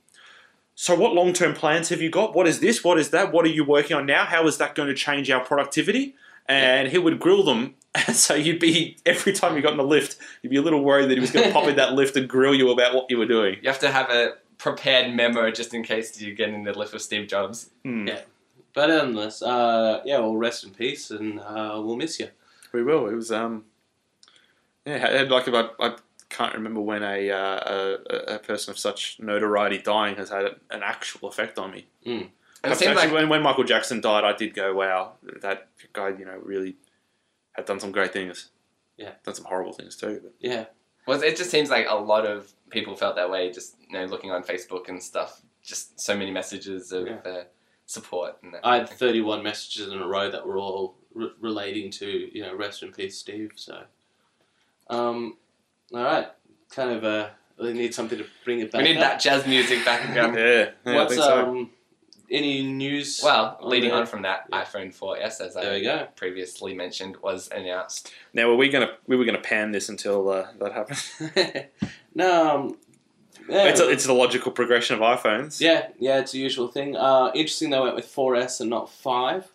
So, what long term plans have you got? What is this? What is that? What are you working on now? How is that going to change our productivity? And he would grill them. so, you'd be, every time you got in the lift, you'd be a little worried that he was going to pop in that lift and grill you about what you were doing. You have to have a prepared memo just in case you get in the lift with Steve Jobs. Hmm. Yeah. But nonetheless, uh, yeah, well, rest in peace, and uh, we'll miss you. We will. It was, um, yeah, it had like about, I can't remember when a, uh, a, a person of such notoriety dying has had an actual effect on me. And it Actually, seemed like when, when Michael Jackson died, I did go, wow, that guy, you know, really had done some great things. Yeah. Done some horrible things too. But. Yeah. well, it just seems like a lot of people felt that way. Just you know, looking on Facebook and stuff. Just so many messages of Yeah. uh, support and that. I had 31 messages in a row that were all re- relating to, you know, rest in peace, Steve. So, um, all right. Kind of, uh, we need something to bring it back. we need up. that jazz music back again. Yeah, yeah I What's, think so. um, any news? Well, on leading there? on from that, Yeah. iPhone 4S, as There I go. previously mentioned, was announced. Now, were we gonna we were gonna pan this until uh, that happened? no, um, yeah. it's a, it's the logical progression of iPhones. yeah, yeah, it's a usual thing. Uh, interesting they went with 4S and not 5.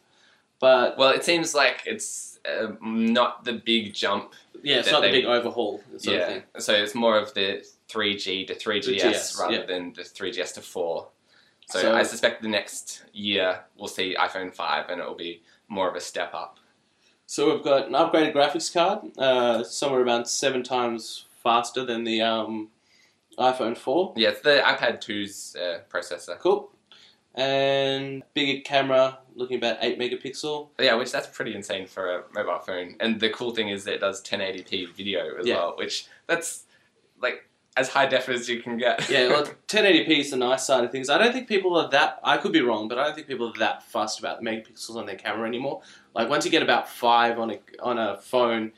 But, Well, it seems like it's uh, not the big jump. Yeah, it's not the big overhaul sort of yeah, thing. so it's more of the 3G to 3GS 3GS, rather yeah. than the 3GS to 4. So, So- I suspect the next year we'll see iPhone 5 and it will be more of a step up. So we've got an upgraded graphics card, uh, somewhere around seven times faster than the um, iPhone 4. Yeah, it's the iPad 2's uh, processor. Cool. And bigger camera, looking about 8 megapixel. Yeah, which that's pretty insane for a mobile phone. And the cool thing is that it does 1080p video as Yeah. well, which that's like as high def as you can get. Yeah, well, 1080p is the nice side of things. I don't think people are that, I could be wrong, but I don't think people are that fussed about megapixels on their camera anymore. Like, once you get about 5 on a, on a phone,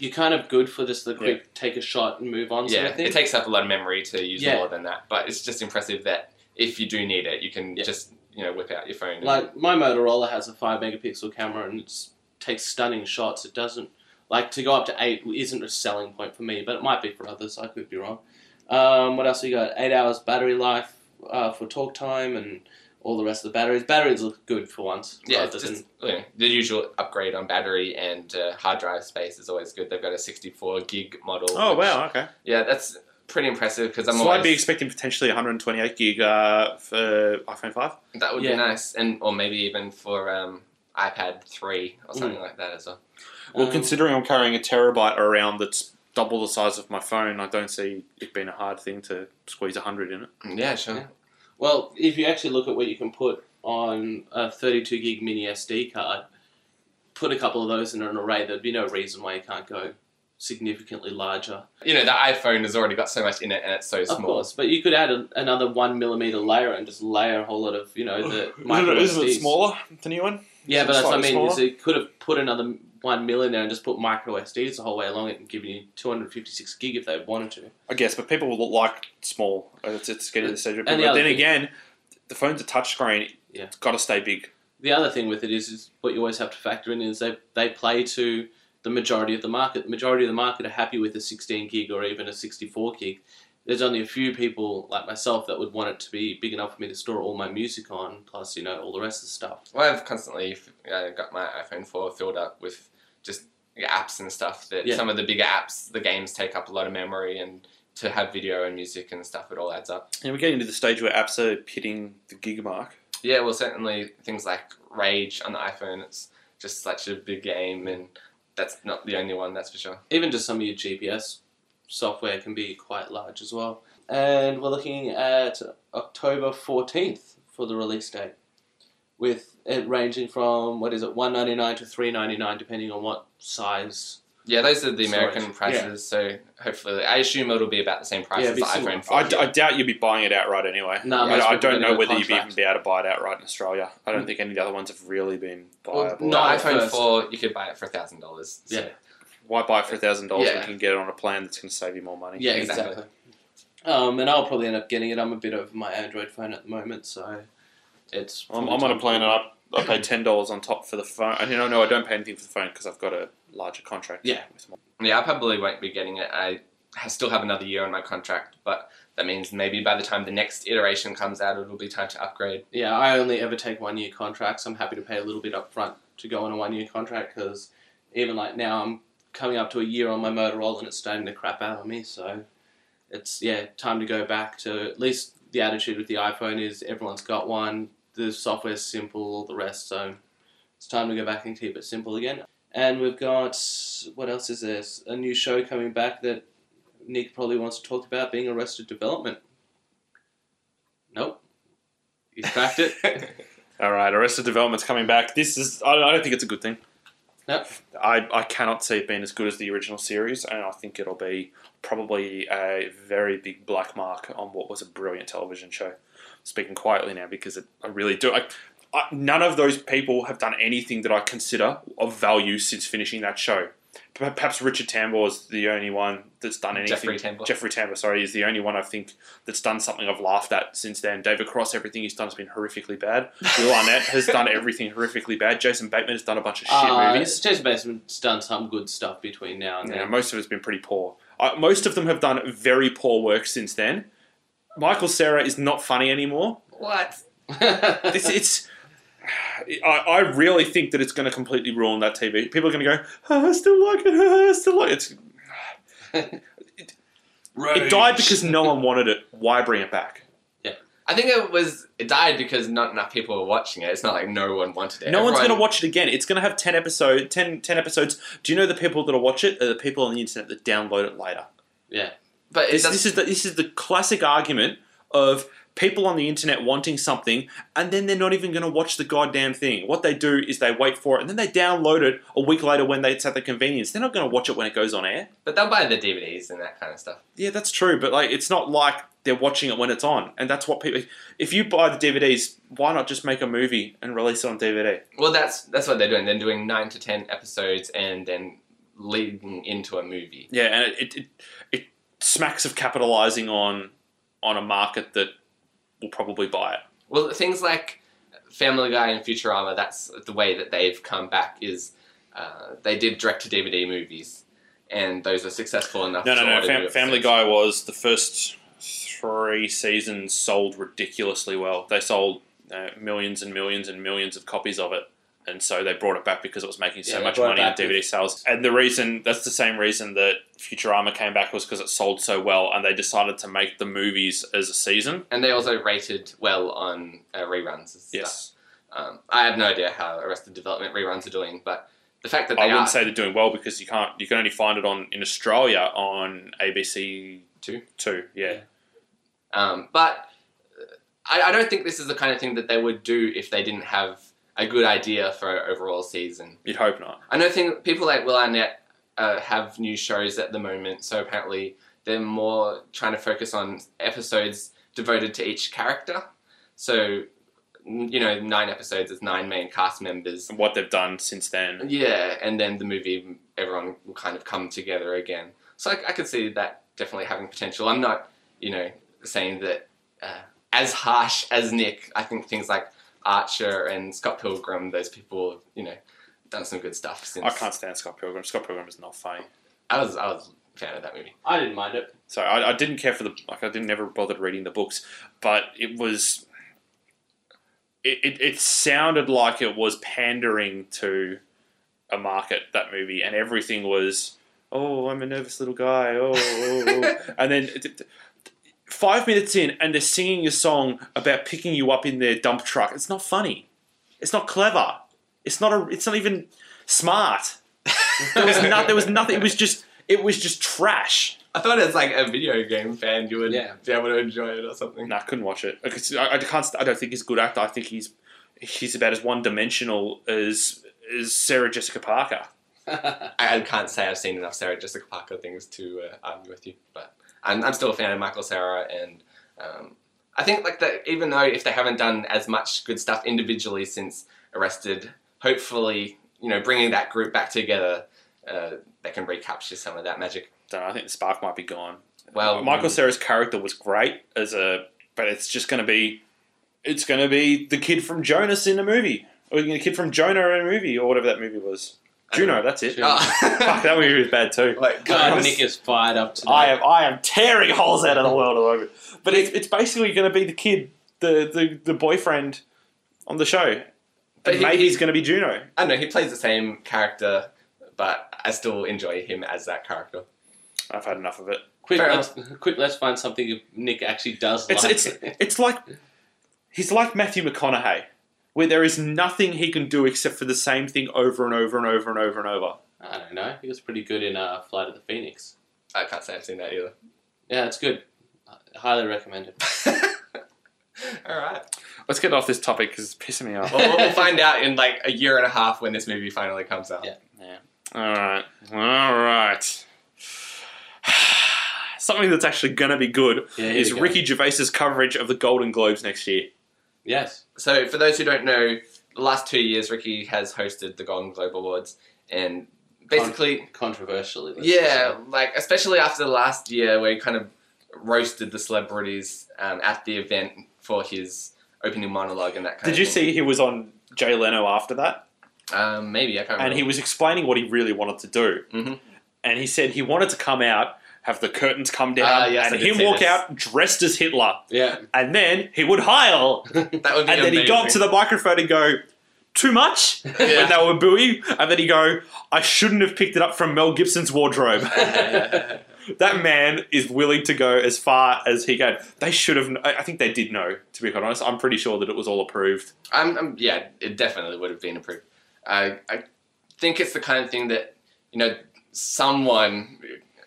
you're kind of good for just the quick take a shot and move on sort yeah, of thing. it takes up a lot of memory to use Yeah. more than that. But it's just impressive that if you do need it, you can Yeah. just you know whip out your phone. Like my Motorola has a five megapixel camera and it takes stunning shots. It doesn't like to go up to eight isn't a selling point for me, but it might be for others. I could be wrong. Um, what else we got? Eight hours battery life uh, for talk time and all the rest of the batteries. Batteries look good for once. yeah, rather it's than- just you know, the usual upgrade on battery and uh, hard drive space is always good. They've got a 64 gig model. Oh which- wow, okay. Yeah, that's pretty impressive because I'm so always I'd be expecting potentially 128 gig uh, for iPhone 5. that would Yeah. be nice, and or maybe even for um, iPad 3 or something Mm. like that as well. Well, um, considering I'm carrying a terabyte around that's double the size of my phone. I don't see it being a hard thing to squeeze hundred in it. Yeah, sure. Yeah. Well, if you actually look at what you can put on a 32 gig mini SD card, put a couple of those in an array, there'd be no reason why you can't go significantly larger. You know, the iPhone has already got so much in it and it's so small. Of small. course, but you could add a, another one millimeter layer and just layer a whole lot of, you know, the micro Isn't it smaller? The new one? Yeah, Is but that's what I slightly mean. Is it could have put another one mil in there and just put micro SDs the whole way along it and given you 256 gig if they wanted to. I guess, but people will like small. Uh, it's, it's getting to the stage. where And the people- But then thing- again, the phone's a touchscreen. Yeah. It's got to stay big. The other thing with it is, is what you always have to factor in is they they play to the majority of the market. The majority of the market are happy with a 16 gig or even a 64 gig. There's only a few people like myself that would want it to be big enough for me to store all my music on, plus you know all the rest of the stuff. Well, I've constantly uh, got my iPhone 4 filled up with just apps and stuff that Yeah. some of the bigger apps, the games take up a lot of memory and to have video and music and stuff, it all adds up. And we're getting to the stage where apps are hitting the gig mark. Yeah, well, certainly things like Rage on the iPhone, it's just such a big game and that's not the only one, that's for sure. Even just some of your GPS software can be quite large as well. And we're looking at October 14th for the release date, with it ranging from what is it, 199 to 399 depending on what size. Yeah, those are the Storage. American prices, so hopefully, I assume it'll be about the same price Yeah, as the similar. iPhone 4. I, I doubt you'd be buying it outright anyway. No, I, I don't know gonna whether you'd even be able to buy it outright in Australia. I don't think any of the other ones have really been Well, no, Not at iPhone first. 4, you could buy it for $1,000. So. Yeah. Why buy it for thousand dollars when you can get it on a plan that's going to save you more money? Yeah, Exactly. exactly. Um, and I'll probably end up getting it. I'm a bit over my Android phone at the moment, so it's. I'm, probably I'm on a plan to- and I, I pay ten dollars on top for the phone. And you know, no, I don't pay anything for the phone because I've got a larger contract. Yeah. with my- Yeah, I probably won't be getting it. I still have another year on my contract, but that means maybe by the time the next iteration comes out, it'll be time to upgrade. Yeah, I only ever take one year contracts. I'm happy to pay a little bit up front to go on a one year contract because even like now I'm coming up to a year on my Motorola and it's starting to crap out on me. So it's yeah time to go back to at least the attitude with the iPhone is everyone's got one. The software's simple, all the rest. So it's time to go back and keep it simple again. And we've got what else is there? A new show coming back that Nick probably wants to talk about being Arrested Development. Nope. He's cracked it. All right, Arrested Development's coming back. This is I, I don't think it's a good thing. Yep. I, I cannot see it being as good as the original series, and I think it'll be probably a very big black mark on what was a brilliant television show. Speaking quietly now, because it, I really do. I, I, none of those people have done anything that I consider of value since finishing that show. Perhaps Richard Tambor is the only one that's done anything. Jeffrey Tambor. Jeffrey Tambor, sorry, is the only one I think that's done something I've laughed at since then. David Cross, everything he's done has been horrifically bad. Will Arnett has done everything horrifically bad. Jason Bateman has done a bunch of shit Uh, movies. Jason Bateman's done some good stuff between now and Yeah, then. most of it's been pretty poor. Uh, most of them have done very poor work since then. Michael Cera is not funny anymore. What? It's, it's I, I really think that it's going to completely ruin that TV. People are going to go, oh, I still like it, oh, I still like it. It's, it died because no one wanted it. Why bring it back? Yeah, I think it was it died because not enough people were watching it. It's not like no one wanted it. No one's going to watch it again. It's going to have 10, episode, 10, 10 episodes. Do you know the people that'll watch it are the people on the internet that download it later? But This, this is the this is the classic argument of people on the internet wanting something and then they're not even going to watch the goddamn thing. What they do is they wait for it and then they download it a week later when they, it's at the convenience. They're not going to watch it when it goes on air. but they'll buy the DVDs and that kind of stuff. Yeah, that's true, but like it's not like they're watching it when it's on. And that's what people if you buy the DVDs, why not just make a movie and release it on DVD? Well, that's that's what they're doing. They're doing nine to ten episodes and then leading into a movie. Yeah, and it it, it, it smacks of capitalizing on on a market that will probably buy it. Well, things like Family Guy and Futurama, that's the way that they've come back. Is uh, they did direct to DVD movies, and those were successful enough. No, no, no. Fam- Family. Guy was the first three seasons sold ridiculously well. They sold uh, millions and millions and millions of copies of it, and so they brought it back because it was making so Yeah, much money on with- DVD sales. And the reason that's the same reason that Futurama came back was because it sold so well, and they decided to make the movies as a season. and they also rated well on uh, reruns. Yes. Um, I have no idea how Arrested Development reruns are doing, but the fact that I wouldn't are say they're doing well because you can't. You can only find it on in Australia on ABC Two. Two, yeah. Yeah. Um, but uh, I, I don't think this is the kind of thing that they would do if they didn't have a good idea for an overall season. You'd hope not. I know think people like Will Arnett uh, have new shows at the moment, so apparently they're more trying to focus on episodes devoted to each character. So, you know, nine episodes is nine main cast members. And what they've done since then. Yeah, and then the movie, everyone will kind of come together again. So I, I could see that definitely having potential. I'm not, you know, saying that uh, as harsh as Nick. I think things like Archer and Scott Pilgrim, those people, have, you know, done some good stuff since. I can't stand Scott Pilgrim. Scott Pilgrim is not funny. I was, I was a fan of that movie. I didn't mind it. So I, I didn't care for the like. I didn't never bothered reading the books, but it was. It, it, it sounded like it was pandering to a market that movie, and everything was, oh, I'm a nervous little guy, oh, oh, oh. and then t- t- five minutes in, and they're singing a song about picking you up in their dump truck. It's not funny. It's not clever. It's not a. It's not even smart. There was not. There was nothing. It was just. It was just trash. I thought as like a video game fan, you would Yeah. be able to enjoy it or something. No, I couldn't watch it. I, I can't. I don't think he's a good actor. I think he's he's about as one dimensional as as Sarah Jessica Parker. I, I can't say I've seen enough Sarah Jessica Parker things to uh, argue with you, but I'm, I'm still a fan of Michael Cera, and um, I think like that. Even though if they haven't done as much good stuff individually since Arrested, hopefully you know bringing that group back together, uh, they can recapture some of that magic. Don't know, I think the spark might be gone. Well, Michael Cera's character was great as a, but it's just going to be, it's going to be the kid from Jonas in a movie, or the kid from Jonah in a movie, or whatever that movie was. I don't Juno, that's it. Juno. Fuck, that movie was bad too. Like, God, guys, Nick is fired up today. I am I am tearing holes out of the world at the moment. But it's, it's basically going to be the kid, the, the, the boyfriend on the show. But And he- maybe he's going to be Juno. I don't know. He plays the same character, but I still enjoy him as that character. I've had enough of it. quick, Fair let's, quick, let's find something Nick actually does It's like. it's it's like he's like Matthew McConaughey, where there is nothing he can do except for the same thing over and over and over and over and over. I don't know. He was pretty good in uh, Flight of the Phoenix. I can't say I've seen that either. Yeah, it's good. I highly recommend it. All right. Let's get off this topic because it's pissing me off. Well, we'll- we'll find out in like a year and a half when this movie finally comes out. Yeah. yeah. All right, all right. Something that's actually going to be good Yeah, here is we go. Ricky Gervais's coverage of the Golden Globes next year. Yes. So, for those who don't know, the last two years, Ricky has hosted the Golden Globe Awards, and basically, Controversially. let's yeah, just like especially after the last year where he kind of roasted the celebrities um, at the event for his opening monologue and that kind of. Did you thing. see he was on Jay Leno after that? Um, maybe I can't remember. and he was explaining what he really wanted to do. Mhm. And he said he wanted to come out, have the curtains come down, Ah, yes, I and did him see walk this. out dressed as Hitler. Yeah. And then he would heil. that would be and then he'd got to the microphone and go, too much? Yeah. When they were booing. And then he'd go, I shouldn't have picked it up from Mel Gibson's wardrobe. that man is willing to go as far as he can. They should have, I I think they did know, to be quite honest. I'm pretty sure that it was all approved. I'm, I'm, yeah, it definitely would have been approved. I, I think it's the kind of thing that you know someone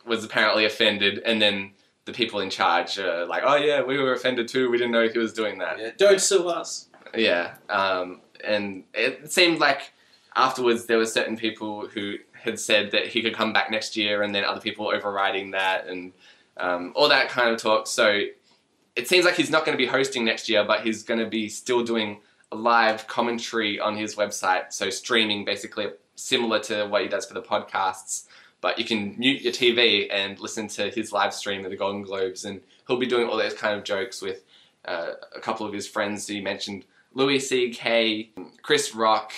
was apparently offended, and then the people in charge are like, "Oh yeah, we were offended too. We didn't know he was doing that." yeah. Don't sue us. Yeah, um, and it seemed like afterwards there were certain people who had said that he could come back next year, and then other people overriding that, and um, all that kind of talk. So it seems like he's not going to be hosting next year, but he's going to be still doing a live commentary on his website, so streaming basically similar to what he does for the podcasts. But you can mute your TV and listen to his live stream of the Golden Globes, and he'll be doing all those kind of jokes with uh, a couple of his friends. He mentioned Louis C.K., Chris Rock,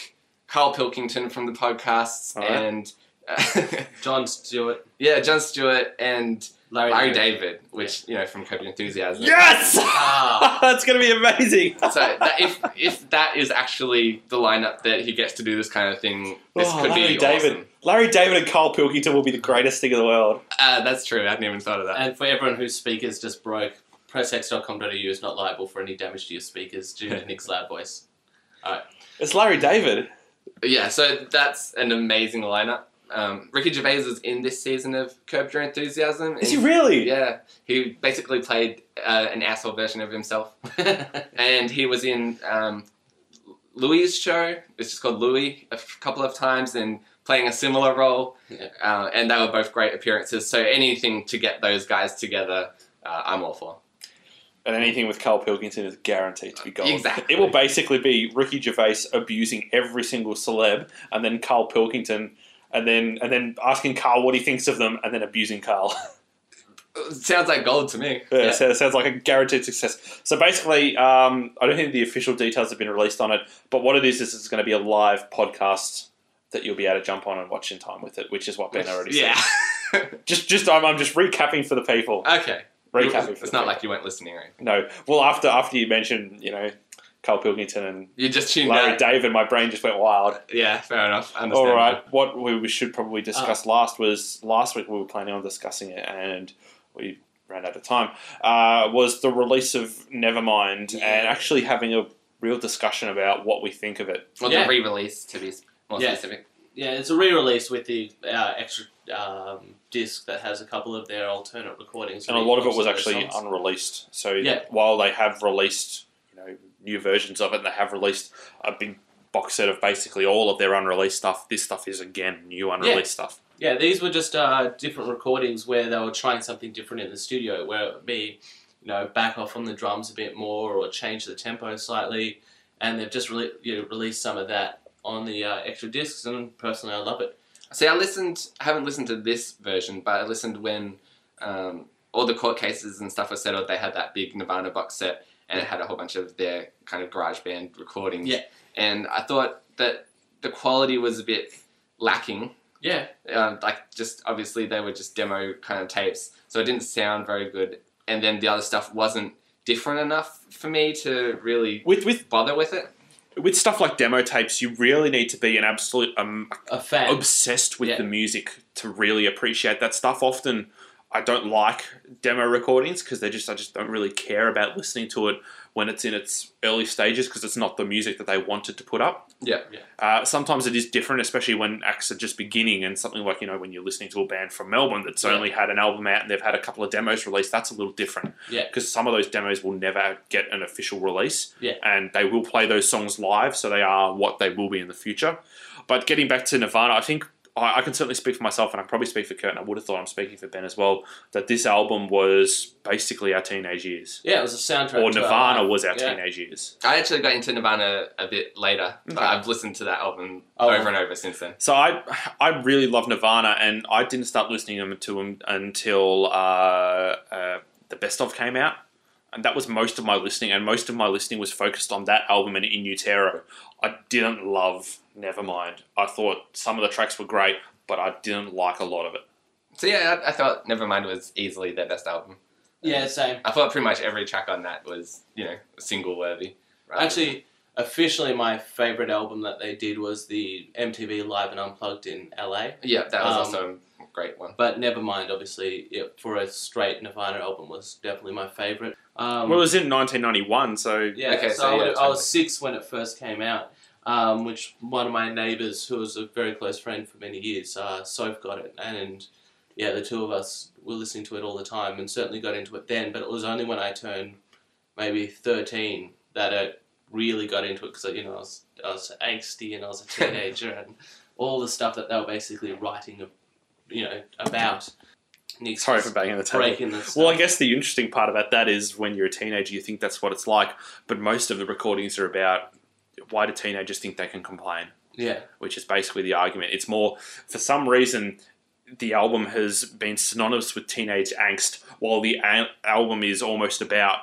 Carl Pilkington from the podcasts, right. and uh, Jon Stewart. yeah, Jon Stewart and Larry, Larry David, which you know from Curb Enthusiasm. Yes! Ah. That's going to be amazing. So that, if if that is actually the lineup that he gets to do this kind of thing, this Oh, could Larry be David. awesome. Larry David and Carl Pilkington will be the greatest thing in the world. Uh, that's true. I hadn't even thought of that. And for everyone whose speakers just broke, pressx.com.au is not liable for any damage to your speakers due to Nick's loud voice. All right. It's Larry David. Yeah, so that's an amazing lineup. Um, Ricky Gervais is in this season of Curb Your Enthusiasm. Is he really? Yeah, he basically played uh, an asshole version of himself, and he was in um, Louis' show. It's just called Louie a f- couple of times, and playing a similar role. Yeah. Uh, and they were both great appearances. So anything to get those guys together, uh, I'm all for. And anything with Carl Pilkington is guaranteed to be gold. Exactly. It will basically be Ricky Gervais abusing every single celeb, and then Carl Pilkington, and then and then asking Carl what he thinks of them, and then abusing Carl. Sounds like gold to me. Yeah, Yeah. So it sounds like a guaranteed success. So basically, um, I don't think the official details have been released on it, but what it is is it's going to be a live podcast that you'll be able to jump on and watch in time with it, which is what Ben already Yeah. said. Just, just I'm, I'm just recapping for the people. okay. Recapping for It's not people. like you weren't listening, right? no. Well, after after you mentioned, you know, Carl Pilkington and You just tuned Larry out. David, my brain just went wild. Yeah, fair enough. All right. What we we should probably discuss last was last week we were planning on discussing it and we ran out of time. Uh, was the release of Nevermind Yeah. and actually having a real discussion about what we think of it. Well, Yeah. the re-release to be more Yeah. specific. yeah, it's a re-release with the uh, extra um, disc that has a couple of their alternate recordings. And a lot of it was actually songs. unreleased. So Yeah. while they have released you know new versions of it, and they have released a big box set of basically all of their unreleased stuff. This stuff is again new unreleased stuff. Yeah, these were just uh, different recordings where they were trying something different in the studio, where it would be, you know, back off on the drums a bit more or change the tempo slightly, and they've just re- you know, released some of that on the uh, extra discs, and personally, I love it. See, I listened. I haven't listened to this version, but I listened when um, all the court cases and stuff were settled. They had that big Nirvana box set, and it had a whole bunch of their kind of garage band recordings. Yeah. And I thought that the quality was a bit lacking. Yeah, Um, like, just obviously they were just demo kind of tapes, so it didn't sound very good. And then the other stuff wasn't different enough for me to really With with bother with it. with stuff like demo tapes, you really need to be an absolute um, a fan. obsessed with Yeah. the music to really appreciate that stuff. Often, I don't like demo recordings because they just I just don't really care about listening to it when it's in its early stages because it's not the music that they wanted to put up. Yeah. Uh, sometimes it is different, especially when acts are just beginning and something like you know when you're listening to a band from Melbourne that's Yeah. only had an album out and they've had a couple of demos released. That's a little different. Yeah. because some of those demos will never get an official release. Yeah. and they will play those songs live, so they are what they will be in the future. But getting back to Nirvana, I think I, I can certainly speak for myself, and I probably speak for Kurt, and I would have thought I'm speaking for Ben as well. That this album was basically our teenage years, Yeah, it was a soundtrack. or to our Nirvana life. was our Yeah. teenage years. I actually got into Nirvana a bit later, but Okay. I've listened to that album Oh. over and over since then. So I, I really love Nirvana, and I didn't start listening to them until uh, uh, the best of came out, and that was most of my listening. And most of my listening was focused on that album and In Utero. I didn't love Nevermind. I thought some of the tracks were great, but I didn't like a lot of it. So yeah, I, I thought Nevermind was easily their best album. Yeah, same. I thought pretty much every track on that was, you know, single worthy. Actually, officially, my favorite album that they did was the MTV Live and Unplugged in LA. yeah, that was Um, also a great one. But Nevermind. obviously, it, for a straight Nirvana album, was definitely my favorite. Um, well, it was in 1991, so yeah, Okay, so, so I, yeah, was, I totally. was six when it first came out. Um, which one of my neighbors, who was a very close friend for many years, uh, Soph got it, and yeah, the two of us were listening to it all the time, and certainly got into it then. But it was only when I turned maybe thirteen that it really got into it because you know I was I was angsty and I was a teenager and all the stuff that they were basically writing, you know, about. Nick's sorry for banging the table. breaking the stuff. Well, I guess the interesting part about that is when you're a teenager, you think that's what it's like, but most of the recordings are about why do teenagers think they can complain? yeah, which is basically the argument. It's more, for some reason, the album has been synonymous with teenage angst, while the a- album is almost about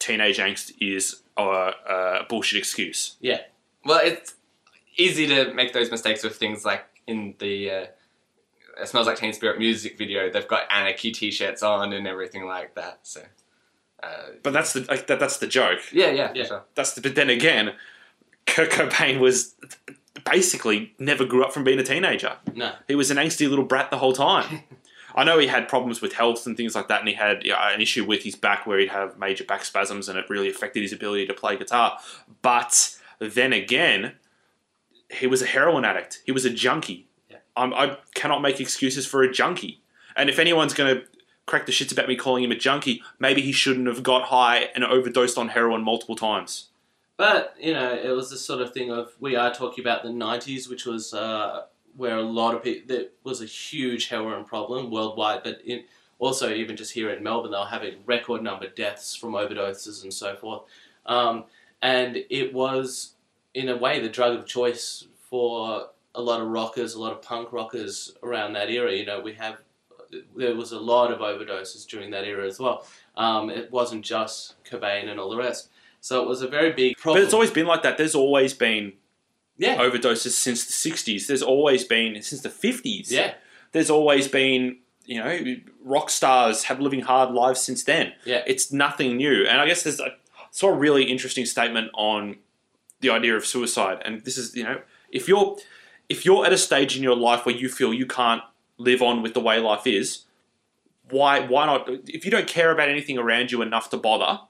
teenage angst is a, a bullshit excuse. Yeah. Well, it's easy to make those mistakes with things like in the uh, it smells like Teen Spirit music video. They've got anarchy t-shirts on and everything like that. So, uh, But that's the like, that, that's the joke. yeah, yeah, Yeah. for sure. That's the, but then again, Kurt Cobain was basically never grew up from being a teenager. no, He was an angsty little brat the whole time. I know he had problems with health and things like that, and he had you know, an issue with his back where he'd have major back spasms, and it really affected his ability to play guitar. But then again, he was a heroin addict. He was a junkie. I'm, I cannot make excuses for a junkie. And if anyone's going to crack the shits about me calling him a junkie, maybe he shouldn't have got high and overdosed on heroin multiple times. But you know, it was this sort of thing of we are talking about the '90s, which was uh, where a lot of people there was a huge heroin problem worldwide, but in, also even just here in Melbourne, they were having record number deaths from overdoses and so forth. Um, and it was, in a way, the drug of choice for a lot of rockers, a lot of punk rockers around that era. You know, we have there was a lot of overdoses during that era as well. Um, it wasn't just Cobain and all the rest. So it was a very big problem. But it's always been like that. There's always been yeah, overdoses since the 60s. There's always been, since the 50s. yeah, There's always been, you know, rock stars have living hard lives since then. yeah. It's nothing new. And I guess there's a, saw a really interesting statement on the idea of suicide. And this is, you know, if you're if you're at a stage in your life where you feel you can't live on with the way life is, why why not? If you don't care about anything around you enough to bother,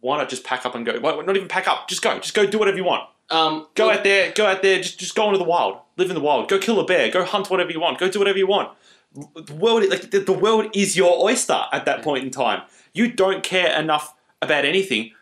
why not just pack up and go? Why, not even pack up. Just go. Just go do whatever you want. Um, Go out there. Go out there. Just just go into the wild. Live in the wild. Go kill a bear. Go hunt whatever you want. Go do whatever you want. The world, like the, the world, is your oyster at that point in time. You don't care enough about anything.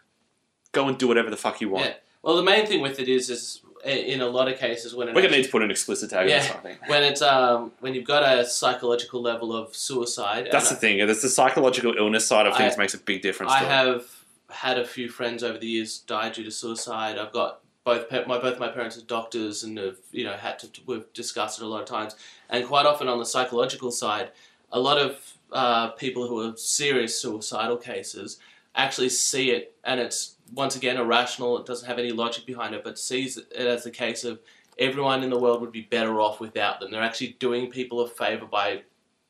Go and do whatever the fuck you want. Yeah. Well, the main thing with it is, is in a lot of cases when We're gonna need to put an explicit tag Yeah. on this. I think. when it's um when you've got a psychological level of suicide. That's the I- thing. There's the psychological illness side of things I- makes a big difference. I to it. have had a few friends over the years die due to suicide. I've got both my both my parents are doctors and have you know had to we've discussed it a lot of times. And quite often on the psychological side, a lot of uh, people who are serious suicidal cases actually see it, and it's once again irrational. It doesn't have any logic behind it, but sees it as a case of everyone in the world would be better off without them. They're actually doing people a favor by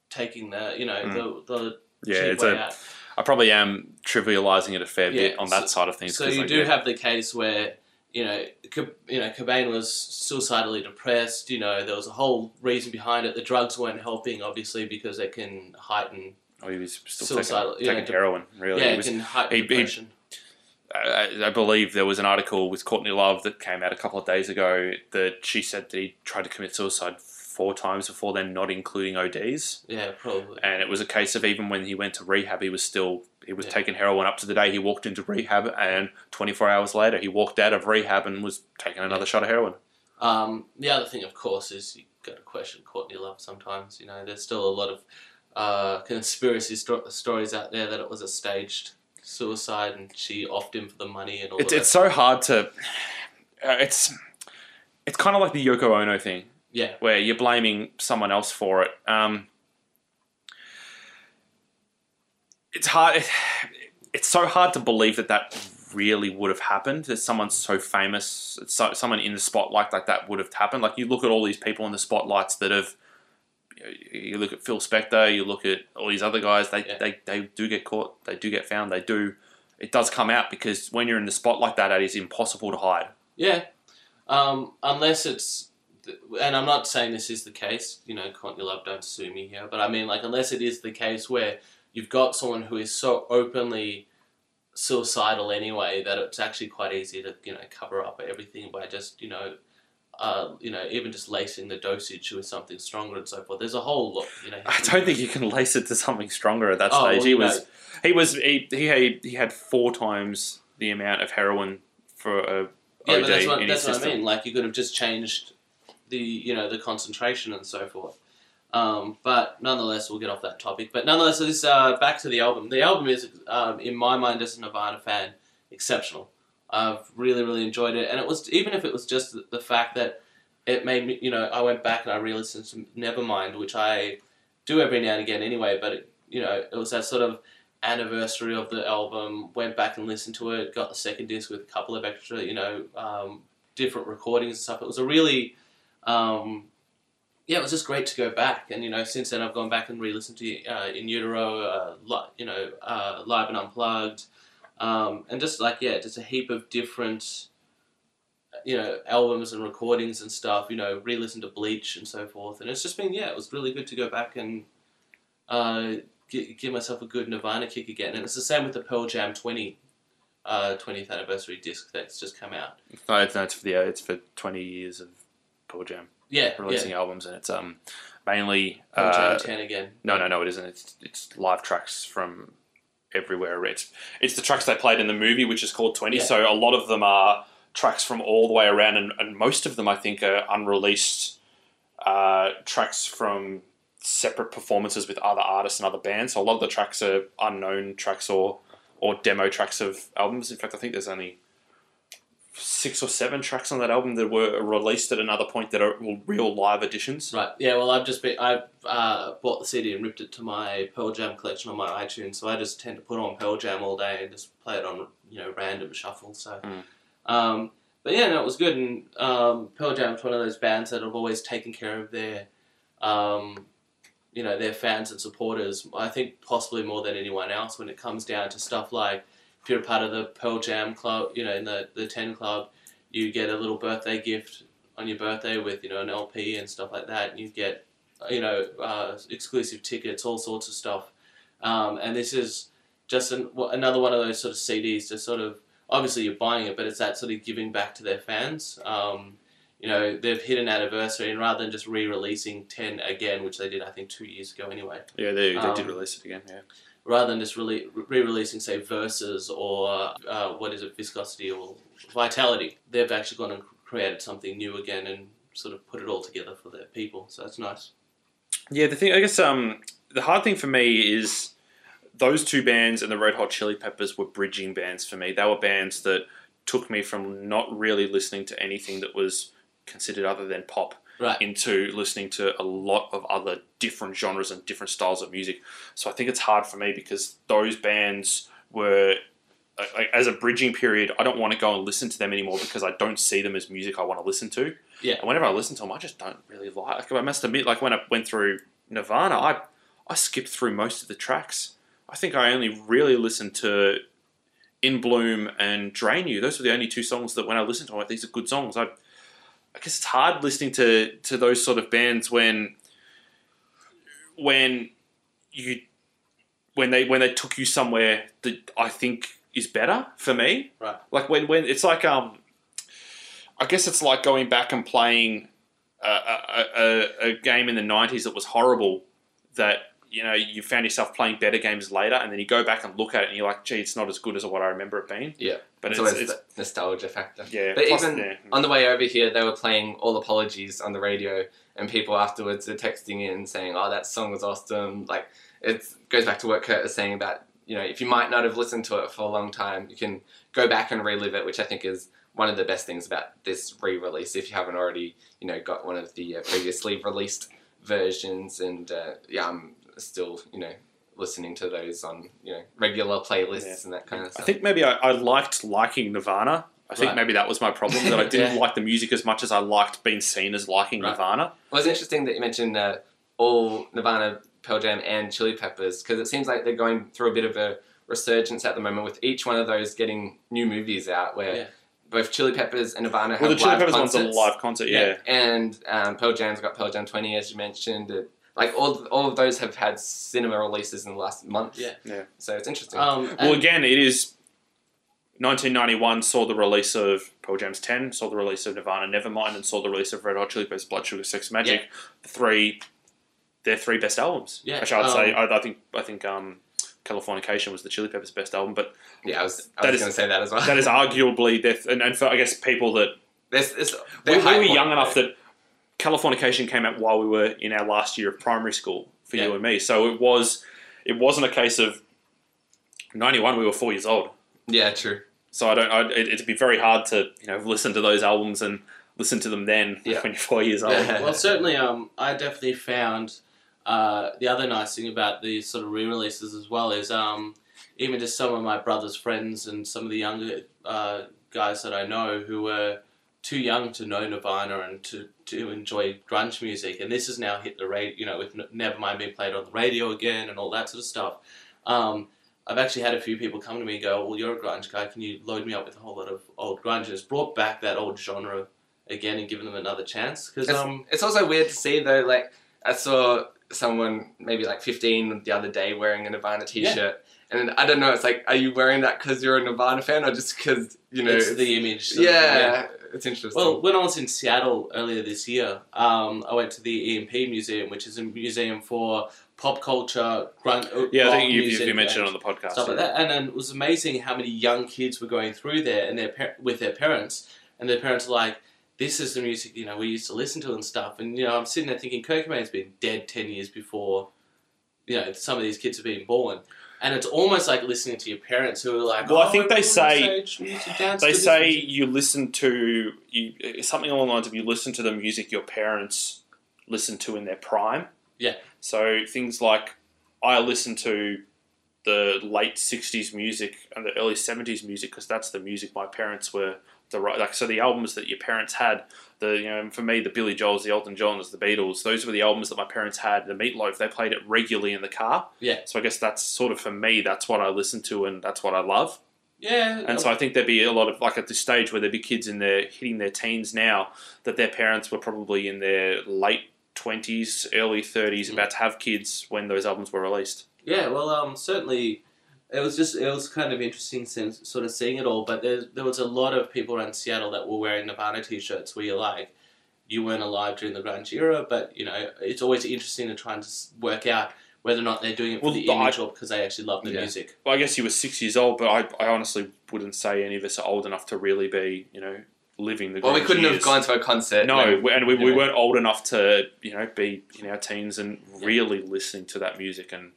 taking the you know Mm. the the Yeah, cheap it's way a. out. I probably am trivializing it a fair Yeah, bit on so- that side of things. So you do have the case where you know, you know, Cobain was suicidally depressed. You know, there was a whole reason behind it. The drugs weren't helping, obviously, because they can heighten. Oh, he was still Suicidal, taking, taking de- heroin. Really, yeah, He it was can heighten he- he- depression. I, I believe there was an article with Courtney Love that came out a couple of days ago that she said that he tried to commit suicide four times before then, not including ODs. yeah, probably. And it was a case of even when he went to rehab, he was still he was Yeah. taking heroin up to the day he walked into rehab, and 24 hours later he walked out of rehab and was taking another shot of heroin. Um, the other thing, of course, is you got to question Courtney Love sometimes. You know, there's still a lot of uh, conspiracy sto- stories out there that it was a staged suicide and she offed him for the money and all It's the it's so hard to. Uh, it's it's kind of like the Yoko Ono thing. Yeah. where you're blaming someone else for it. Um, it's hard. It's so hard to believe that that really would have happened. That someone so famous, so, someone in the spotlight like that would have happened. Like you look at all these people in the spotlights that have. You look at Phil Spector. You look at all these other guys. They, Yeah. they they do get caught. They do get found. They do. It does come out because when you're in the spot like that, it is impossible to hide. Yeah, um, unless it's, and I'm not saying this is the case. You know, Courtney Love, don't sue me here. But I mean, like, unless it is the case where you've got someone who is so openly suicidal anyway that it's actually quite easy to you know cover up everything by just you know. Uh, you know, even just lacing the dosage with something stronger and so forth. There's a whole lot. You know, I don't think you can lace it to something stronger at that Oh, stage. well, he was he was he, he had he had four times the amount of heroin for a Yeah, OD but that's what, in that's his what I mean. Like you could have just changed the you know the concentration and so forth. Um, but nonetheless, we'll get off that topic. But nonetheless, this uh, back to the album. The album is, um, in my mind, as a Nirvana fan, exceptional. I've really, really enjoyed it, and it was even if it was just the, fact that it made me, you know, I went back and I re-listened to Nevermind, which I do every now and again anyway. But it, you know, it was that sort of anniversary of the album. Went back and listened to it. Got the second disc with a couple of extra, you know, um, different recordings and stuff. It was a really, um, yeah, it was just great to go back. And you know, since then I've gone back and re-listened to uh, In Utero, uh, li- you know, uh, Live and Unplugged, um, and just like yeah, just a heap of different. You know, albums and recordings and stuff. You know, re-listen to Bleach and so forth, and it's just been yeah, it was really good to go back and uh, gi- give myself a good Nirvana kick again. And it's the same with the Pearl Jam 20, uh, 20th anniversary disc that's just come out. No, it's, no, it's for the it's for twenty years of Pearl Jam Yeah, releasing yeah. albums, and it's um mainly Pearl Jam uh, 10 again. no, no, no, it isn't. It's it's live tracks from everywhere. It's it's the tracks they played in the movie, which is called Twenty. Yeah. So a lot of them are tracks from all the way around, and, and most of them I think are unreleased uh, tracks from separate performances with other artists and other bands. So a lot of the tracks are unknown tracks or or demo tracks of albums. In fact, I think there's only six or seven tracks on that album that were released at another point that are real live editions. Right. Yeah. Well, I've just been I've uh, bought the CD and ripped it to my Pearl Jam collection on my iTunes. So I just tend to put on Pearl Jam all day and just play it on you know random shuffle. So, Mm. um, but yeah, no, it was good. And um, Pearl Jam's one of those bands that have always taken care of their, um, you know, their fans and supporters. I think possibly more than anyone else when it comes down to stuff like if you're a part of the Pearl Jam club, you know, in the the Ten Club, you get a little birthday gift on your birthday with you know an LP and stuff like that. And you get you know uh, exclusive tickets, all sorts of stuff. Um, and this is just an, another one of those sort of CDs to sort of obviously you're buying it, but it's that sort of giving back to their fans. Um, you know they've hit an anniversary, and rather than just re-releasing Ten again, which they did I think two years ago anyway, Yeah, they, they Um, did release it again. Yeah. Rather than just rele- re-releasing say Versus or uh, what is it Viscosity or Vitality, they've actually gone and created something new again and sort of put it all together for their people. So that's nice. Yeah, the thing I guess um the hard thing for me is those two bands and the Red Hot Chili Peppers were bridging bands for me. They were bands that took me from not really listening to anything that was considered other than pop Right. into listening to a lot of other different genres and different styles of music. So I think it's hard for me because those bands were like, as a bridging period. I don't want to go and listen to them anymore because I don't see them as music I want to listen to. Yeah. And whenever I listen to them, I just don't really like. Like I must admit, like when I went through Nirvana, I I skipped through most of the tracks. I think I only really listened to In Bloom and Drain You. Those were the only two songs that when I listened to them, I went, these are good songs. I I guess it's hard listening to to those sort of bands when when you when they when they took you somewhere that I think is better for me. Right. Like when when it's like um, I guess it's like going back and playing a, a, a, a game in the '90s that was horrible. That you know you found yourself playing better games later, and then you go back and look at it, and you're like, "Gee, it's not as good as what I remember it being." Yeah. but It's, it's, always it's, the nostalgia factor. yeah. But plus- even yeah. on the way over here, they were playing All Apologies on the radio, and people afterwards are texting in saying, "Oh, that song was awesome!" Like it goes back to what Kurt was saying about you know if you might not have listened to it for a long time, you can go back and relive it, which I think is one of the best things about this re-release. If you haven't already, you know, got one of the uh, previously released versions, and uh, yeah, I'm still you know listening to those on you know regular playlists Yeah. and that kind of stuff. I think maybe I, I liked liking Nirvana. I think Right. maybe that was my problem that I didn't Yeah. like the music as much as I liked being seen as liking Right. Nirvana. Well, it's interesting that you mentioned uh, all Nirvana, Pearl Jam, and Chili Peppers because it seems like they're going through a bit of a resurgence at the moment with each one of those getting new movies out where Yeah. both Chili Peppers and Nirvana have Well, the Chili live Peppers concerts. one's a live concert, yeah. And um, Pearl Jam's got Pearl Jam 20, as you mentioned. and, like, all, all of those have had cinema releases in the last month. Yeah. Yeah. So it's interesting. Um, Well, again, it is 1991 saw the release of Pearl Jam's 10, saw the release of Nirvana Nevermind, and saw the release of Red Hot Chili Peppers Blood Sugar Sex Magik. The three, their three best albums. Yeah, Actually, I'd say um, I, I think I think um, Californication was the Chili Peppers' best album, but yeah, I was, I was going to say that as well. that is arguably their and, and for I guess people that There's, there's, we, they're we were young enough though. that Californication came out while we were in our last year of primary school for you and me. So it was it wasn't a case of 91 we were 4 years old. Yeah, true. So I don't I, it, it'd be very hard to, you know, listen to those albums and listen to them then Yeah. when you're 4 years old. Yeah. well, certainly, um, I definitely found uh, the other nice thing about these sort of re-releases as well is um, even just some of my brother's friends and some of the younger uh, guys that I know who were too young to know Nirvana and to, to enjoy grunge music, and this has now hit the radio, you know, with Nevermind being played on the radio again and all that sort of stuff. Um, I've actually had a few people come to me and go, "Well, you're a grunge guy. Can you load me up with a whole lot of old grunge?" And it's brought back that old genre again and given them another chance because It's, um it's also weird to see though. Like I saw someone maybe like 15 the other day wearing a Nirvana t-shirt. And I don't know, it's like, are you wearing that because you're a Nirvana fan or just because, you know, it's it's- the image. sort of, yeah, it's interesting. Well, when I was in Seattle earlier this year, um, I went to the EMP Museum, which is a museum for pop culture, grunt, uh, Yeah, I think you, music you mentioned it on the podcast. stuff like that. And then it was amazing how many young kids were going through there and their par- with their parents, and their parents were like, "This is the music you know we used to listen to and stuff." And you know, I'm sitting there thinking, Kurt Cobain's been dead ten years before, you know, some of these kids have been born. And it's almost like listening to your parents who are like, Well, I "Oh, think they say- this age, we used to dance They say music." you listen to you something along the lines of you listen to the music your parents listen to in their prime. Yeah. So things like I listen to the late '60s music and the early '70s music because that's the music my parents were the right like so the albums that your parents had the you know for me the Billy Joels the Elton Johns the Beatles those were the albums that my parents had the Meatloaf they played it regularly in the car Yeah. so I guess that's sort of for me that's what I listen to and that's what I love Yeah, and so I think there'd be a lot of like at this stage where there'd be kids in their hitting their teens now that their parents were probably in their late twenties, early thirties, Mm. about to have kids when those albums were released. Yeah, well, um, certainly, it was just it was kind of interesting since sort of seeing it all. But there there was a lot of people around Seattle that were wearing Nirvana t-shirts where you're like, you weren't alive during the grunge era, but you know it's always interesting to try and work out whether or not they're doing it for Well, the I- or because they actually love the Yeah. music. Well, I guess you were six years old, but I, I honestly wouldn't say any of us are old enough to really be, you know, living the. well, we couldn't years. have gone to a concert. No, when- and we, you we weren't old enough to, you know, be in our teens and really listening to that music and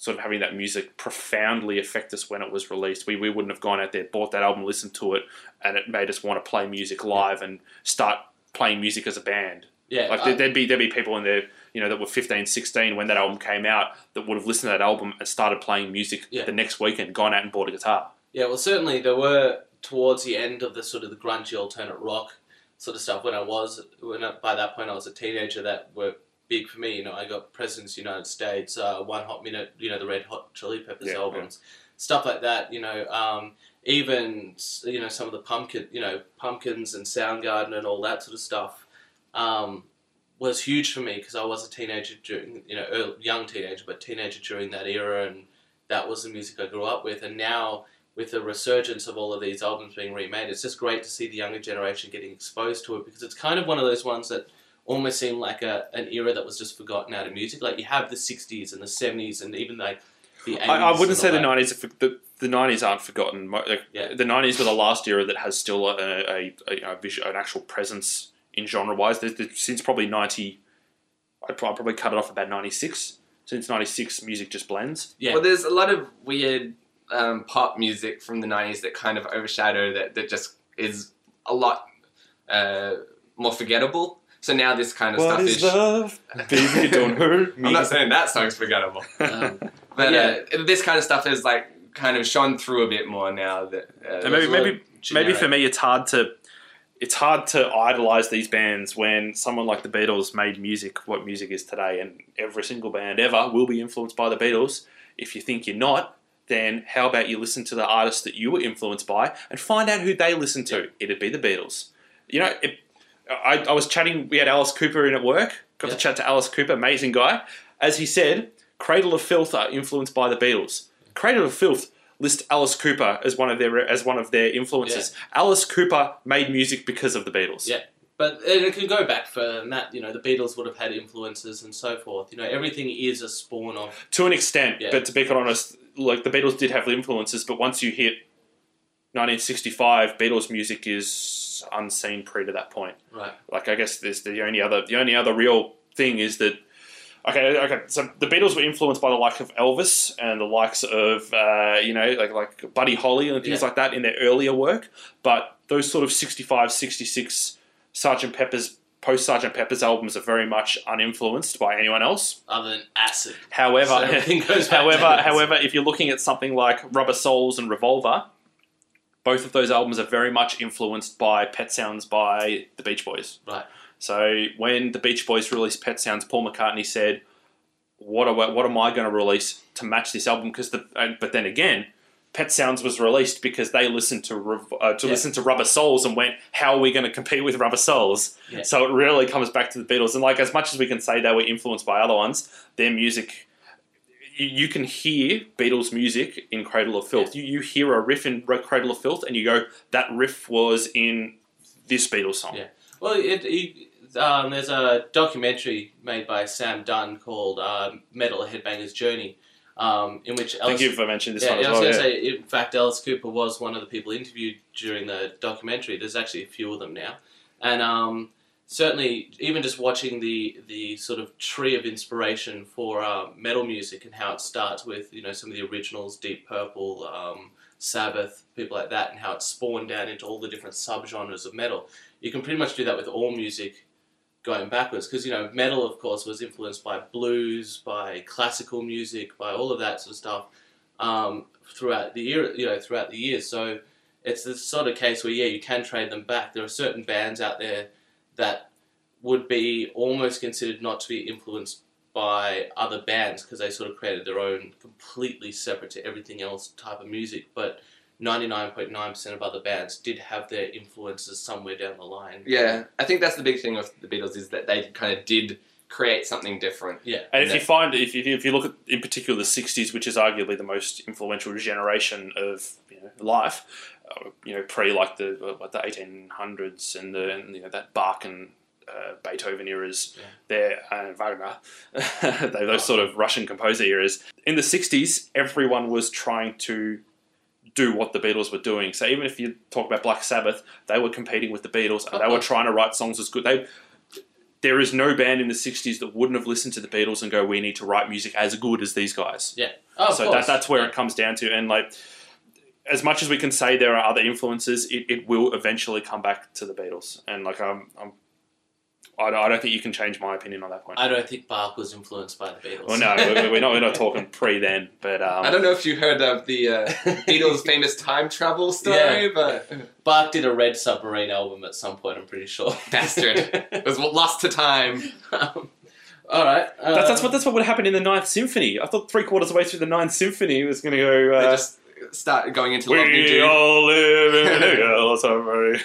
sort of having that music profoundly affect us when it was released. We, we wouldn't have gone out there, bought that album, listened to it, and it made us want to play music live and start playing music as a band. Yeah, Like I- there, there'd be there'd be people in there, you know, that were 15, 16 when that album came out that would have listened to that album and started playing music Yeah. the next weekend, gone out and bought a guitar. Yeah, well, certainly there were towards the end of the sort of the grungy alternate rock sort of stuff when I was when I, by that point I was a teenager that were big for me. You know, I got Presidents of the United States, uh, One Hot Minute, you know, the Red Hot Chili Peppers Yeah, albums, stuff like that. You know, um, even you know some of the pumpkin, you know, pumpkins and Soundgarden and all that sort of stuff. Um, was huge for me because I was a teenager during, you know, early, young teenager, but teenager during that era, and that was the music I grew up with. And now, with the resurgence of all of these albums being remade, it's just great to see the younger generation getting exposed to it because it's kind of one of those ones that almost seemed like a, an era that was just forgotten out of music. Like you have the '60s and the '70s and even like the '80s. I, I wouldn't say the that. nineties. The the nineties aren't forgotten. Mo- Like, Yeah. The nineties were the last era that has still a, a, a, a visual, an actual presence in genre wise. There's, there's, since probably ninety, I'd probably cut it off about ninety six. Since ninety six, music just blends. Yeah. Well, there's a lot of weird um, pop music from the '90s that kind of overshadow that. That just is a lot uh, more forgettable. So now this kind of stuff is. love, baby? Don't hurt me. I'm not saying that song's forgettable, Um, but Yeah. uh, this kind of stuff is like kind of shone through a bit more now. That uh, And maybe It's maybe maybe for me, it's hard to it's hard to idolize these bands when someone like the Beatles made music what music is today, and every single band ever will be influenced by the Beatles. If you think you're not, then how about you listen to the artists that you were influenced by and find out who they listen to? It'd be the Beatles. You know, it, I, I was chatting. We had Alice Cooper in at work. Got Yeah. to chat to Alice Cooper, amazing guy. As he said, Cradle of Filth are influenced by the Beatles. Cradle of Filth list Alice Cooper as one of their as one of their influences. Alice Cooper made music because of the Beatles. Yeah. But it can go back further than that. You know, the Beatles would have had influences and so forth. You know, everything is a spawn of. To an extent, Yeah. but to be quite honest, like the Beatles did have influences, but once you hit 1965, Beatles music is unseen pre to that point. Right. Like I guess there's the only other the only other real thing is that okay okay so the Beatles were influenced by the likes of Elvis and the likes of uh, you know like like Buddy Holly and things Yeah. like that in their earlier work, but those sort of 65, 66 Sergeant Pepper's post Sergeant Pepper's albums are very much uninfluenced by anyone else. Other than acid. However, goes however, acid. however, if you're looking at something like Rubber Souls and Revolver, both of those albums are very much influenced by Pet Sounds by the Beach Boys. Right. So when the Beach Boys released Pet Sounds, Paul McCartney said, "What am I, what am I going to release to match this album?" Because the but then again, Pet Sounds was released because they listened to uh, to Yeah. listen to Rubber Souls and went, "How are we going to compete with Rubber Souls?" Yeah. So it really comes back to the Beatles, and like as much as we can say they were influenced by other ones, their music. You you can hear Beatles music in Cradle of Filth. You, you hear a riff in Cradle of Filth, and you go, "That riff was in this Beatles song." Yeah. Well, it, it, um, there's a documentary made by Sam Dunn called uh, Metal Headbangers Journey, um, in which I think Alice, you've mentioned this yeah, one as I was well. going to Yeah. say, in fact, Alice Cooper was one of the people interviewed during the documentary. There's actually a few of them now, and um, certainly, even just watching the the sort of tree of inspiration for uh, metal music and how it starts with you know some of the originals, Deep Purple, um, Sabbath, people like that, and how it spawned down into all the different subgenres of metal. You can pretty much do that with all music going backwards because you know metal of course was influenced by blues by classical music by all of that sort of stuff um, throughout the year you know throughout the years so it's the sort of case where yeah you can trade them back there are certain bands out there that would be almost considered not to be influenced by other bands because they sort of created their own completely separate to everything else type of music but 99.9% of other bands did have their influences somewhere down the line Yeah, I think that's the big thing with the Beatles is that they kind of did create something different. yeah And if Yeah. you find, if you, if you look at, in particular, the 60s, which is arguably the most influential generation of you know, life, you know, pre like the uh, what the 1800s and the and, you know that Bach and uh, Beethoven eras, Yeah. there uh, Wagner, those sort of Russian composer eras. In the 60s, everyone was trying to do what the Beatles were doing. So even if you talk about Black Sabbath, they were competing with the Beatles and they were trying to write songs as good. They there is no band in the 60s that wouldn't have listened to the Beatles and go, we need to write music as good as these guys. Yeah. oh, so that, that's where it comes down to. And like, as much as we can say there are other influences, it, it will eventually come back to the Beatles. And like, I'm, I'm I, don't, I don't think you can change my opinion on that point. I don't think Bach was influenced by the Beatles. well, no, we're we're not, we're not talking pre then, but um, I don't know if you heard of the uh, Beatles' famous time travel story, Yeah. but Bach did a Red Submarine album at some point. I'm pretty sure. Bastard. it was lost to time. um, all right. Uh, that's, that's what that's what would happen in the Ninth Symphony. I thought three quarters of the way through the Ninth Symphony it was going to go. Uh, they just start going into Lovely we Dude. all live in a yellow submarine.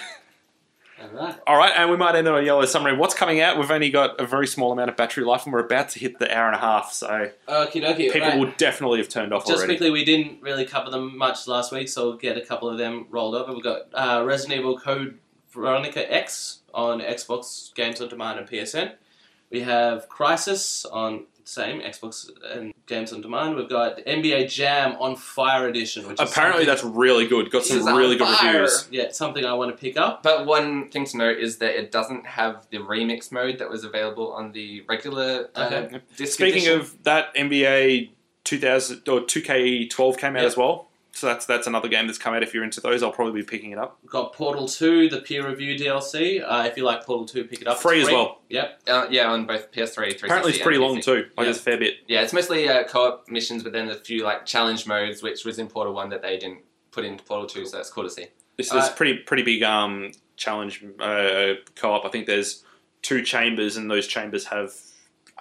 All right. All right, and we might end on a yellow submarine. What's coming out? We've only got a very small amount of battery life, and we're about to hit the hour and a half. So Okie dokie. people right. will definitely have turned off Just already. quickly, we didn't really cover them much last week, so we'll get a couple of them rolled over. We've got uh, Resident Evil Code Veronica X on Xbox Games on Demand and PSN. We have Crysis on same Xbox and Games on Demand. We've got NBA Jam on Fire Edition, which Apparently, something- that's really good. Got some This is on really good fire. reviews. yeah something I want to pick up. But one thing to note is that it doesn't have the remix mode that was available on the regular uh, Okay. disc Speaking edition. of that, NBA 2000 or 2K12 came out Yeah. as well. So that's that's another game that's come out. If you're into those, I'll probably be picking it up. We've got Portal 2, the peer review DLC. Uh, if you like Portal 2, pick it up. It's Free as well. Yep. uh, yeah, on both PS3, 360 Apparently, it's pretty long too. Like Yeah. there's a fair bit. Yeah, it's mostly uh, co-op missions, but then a few like challenge modes, which was in Portal One that they didn't put into Portal Two, so that's cool to see. This is Uh, pretty pretty big um, challenge uh, co-op. I think there's two chambers, and those chambers have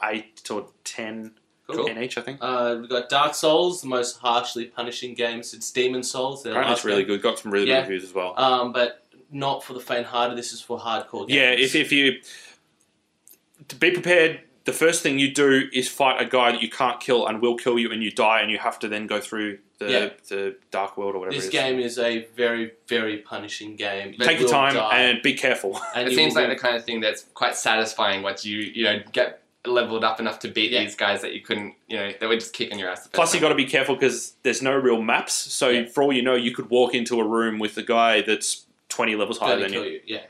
eight or ten Cool. in each. I think. Uh, we've got Dark Souls, the most harshly punishing game since Demon's Souls. their Apparently, last it's really game. good. Got some really Yeah. good reviews as well. Um, but not for the faint-hearted. This is for hardcore games. Yeah, if, if you to be prepared, the first thing you do is fight a guy that you can't kill and will kill you, and you die, and you have to then go through the Yeah. the dark world or whatever. this it is. game is a very, very punishing game. You Take your will time die, and be careful. and it you seems will like be- the kind of thing that's quite satisfying once you you know get leveled up enough to beat Yeah. these guys that you couldn't you know they were just kicking your ass. Plus, you got to be careful because there's no real maps. So Yeah. for all you know, you could walk into a room with a guy that's twenty levels higher than kill you. you. Yeah.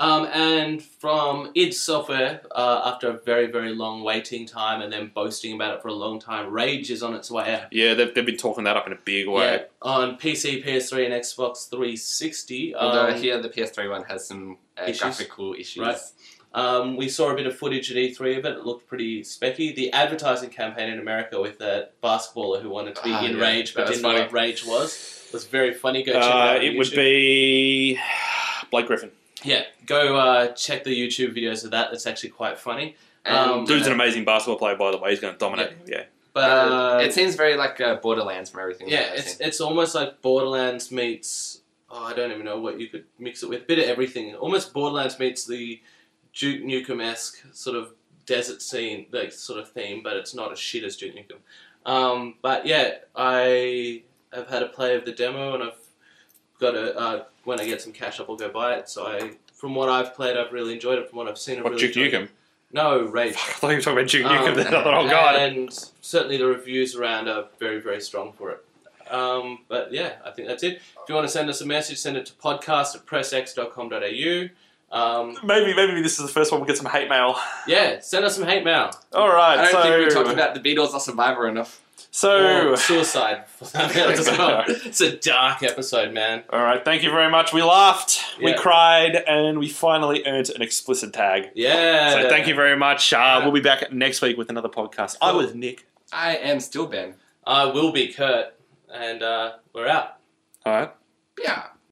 Um, and from id Software, uh, after a very, very long waiting time and then boasting about it for a long time, Rage is on its way out. Yeah, they've, they've been talking that up in a big way. Yeah, on PC, PS3, and Xbox 360. Although Um, here the PS3 one has some uh, Issues. graphical issues. Right. Um, we saw a bit of footage at E3 of it. It looked pretty specky. The advertising campaign in America with that basketballer who wanted to be Ah, in yeah, Rage but that didn't know what Rage was was very funny. Go check it Uh, out. on it would be Blake Griffin. yeah. Go uh, check the YouTube videos of that. It's actually quite funny. Um, Dude's an amazing basketball player, by the way. He's going to dominate. Yeah. But Uh, it seems very like uh, Borderlands from everything. Yeah, it's seen. it's almost like Borderlands meets. Oh, I don't even know what you could mix it with. Bit of everything. Almost Borderlands meets the Duke Nukem esque sort of desert scene, like sort of theme, but it's not as shit as Duke Nukem. Um, but yeah, I have had a play of the demo, and I've got a. Uh, when I get some cash up, I'll go buy it. So I, from what I've played, I've really enjoyed it. From what I've seen, I've What really Duke Nukem? It. No, Rage. I thought you were talking about Duke Um, Nukem. Then I thought, oh god. And certainly the reviews around are very, very strong for it. Um, but yeah, I think that's it. If you want to send us a message, send it to podcast at pressx.com.au. Um, Maybe maybe this is the first one we get some hate mail. yeah, send us some hate mail. All right. I don't so, think we talked about the Beatles or Survivor enough. so Or suicide. well. It's a dark episode, man. All right, thank you very much. We laughed, we cried, and we finally earned an explicit tag. Yeah. So thank you very much. Uh, Yeah. We'll be back next week with another podcast. I was Nick. I am still Ben. I will be Kurt, and uh, we're out.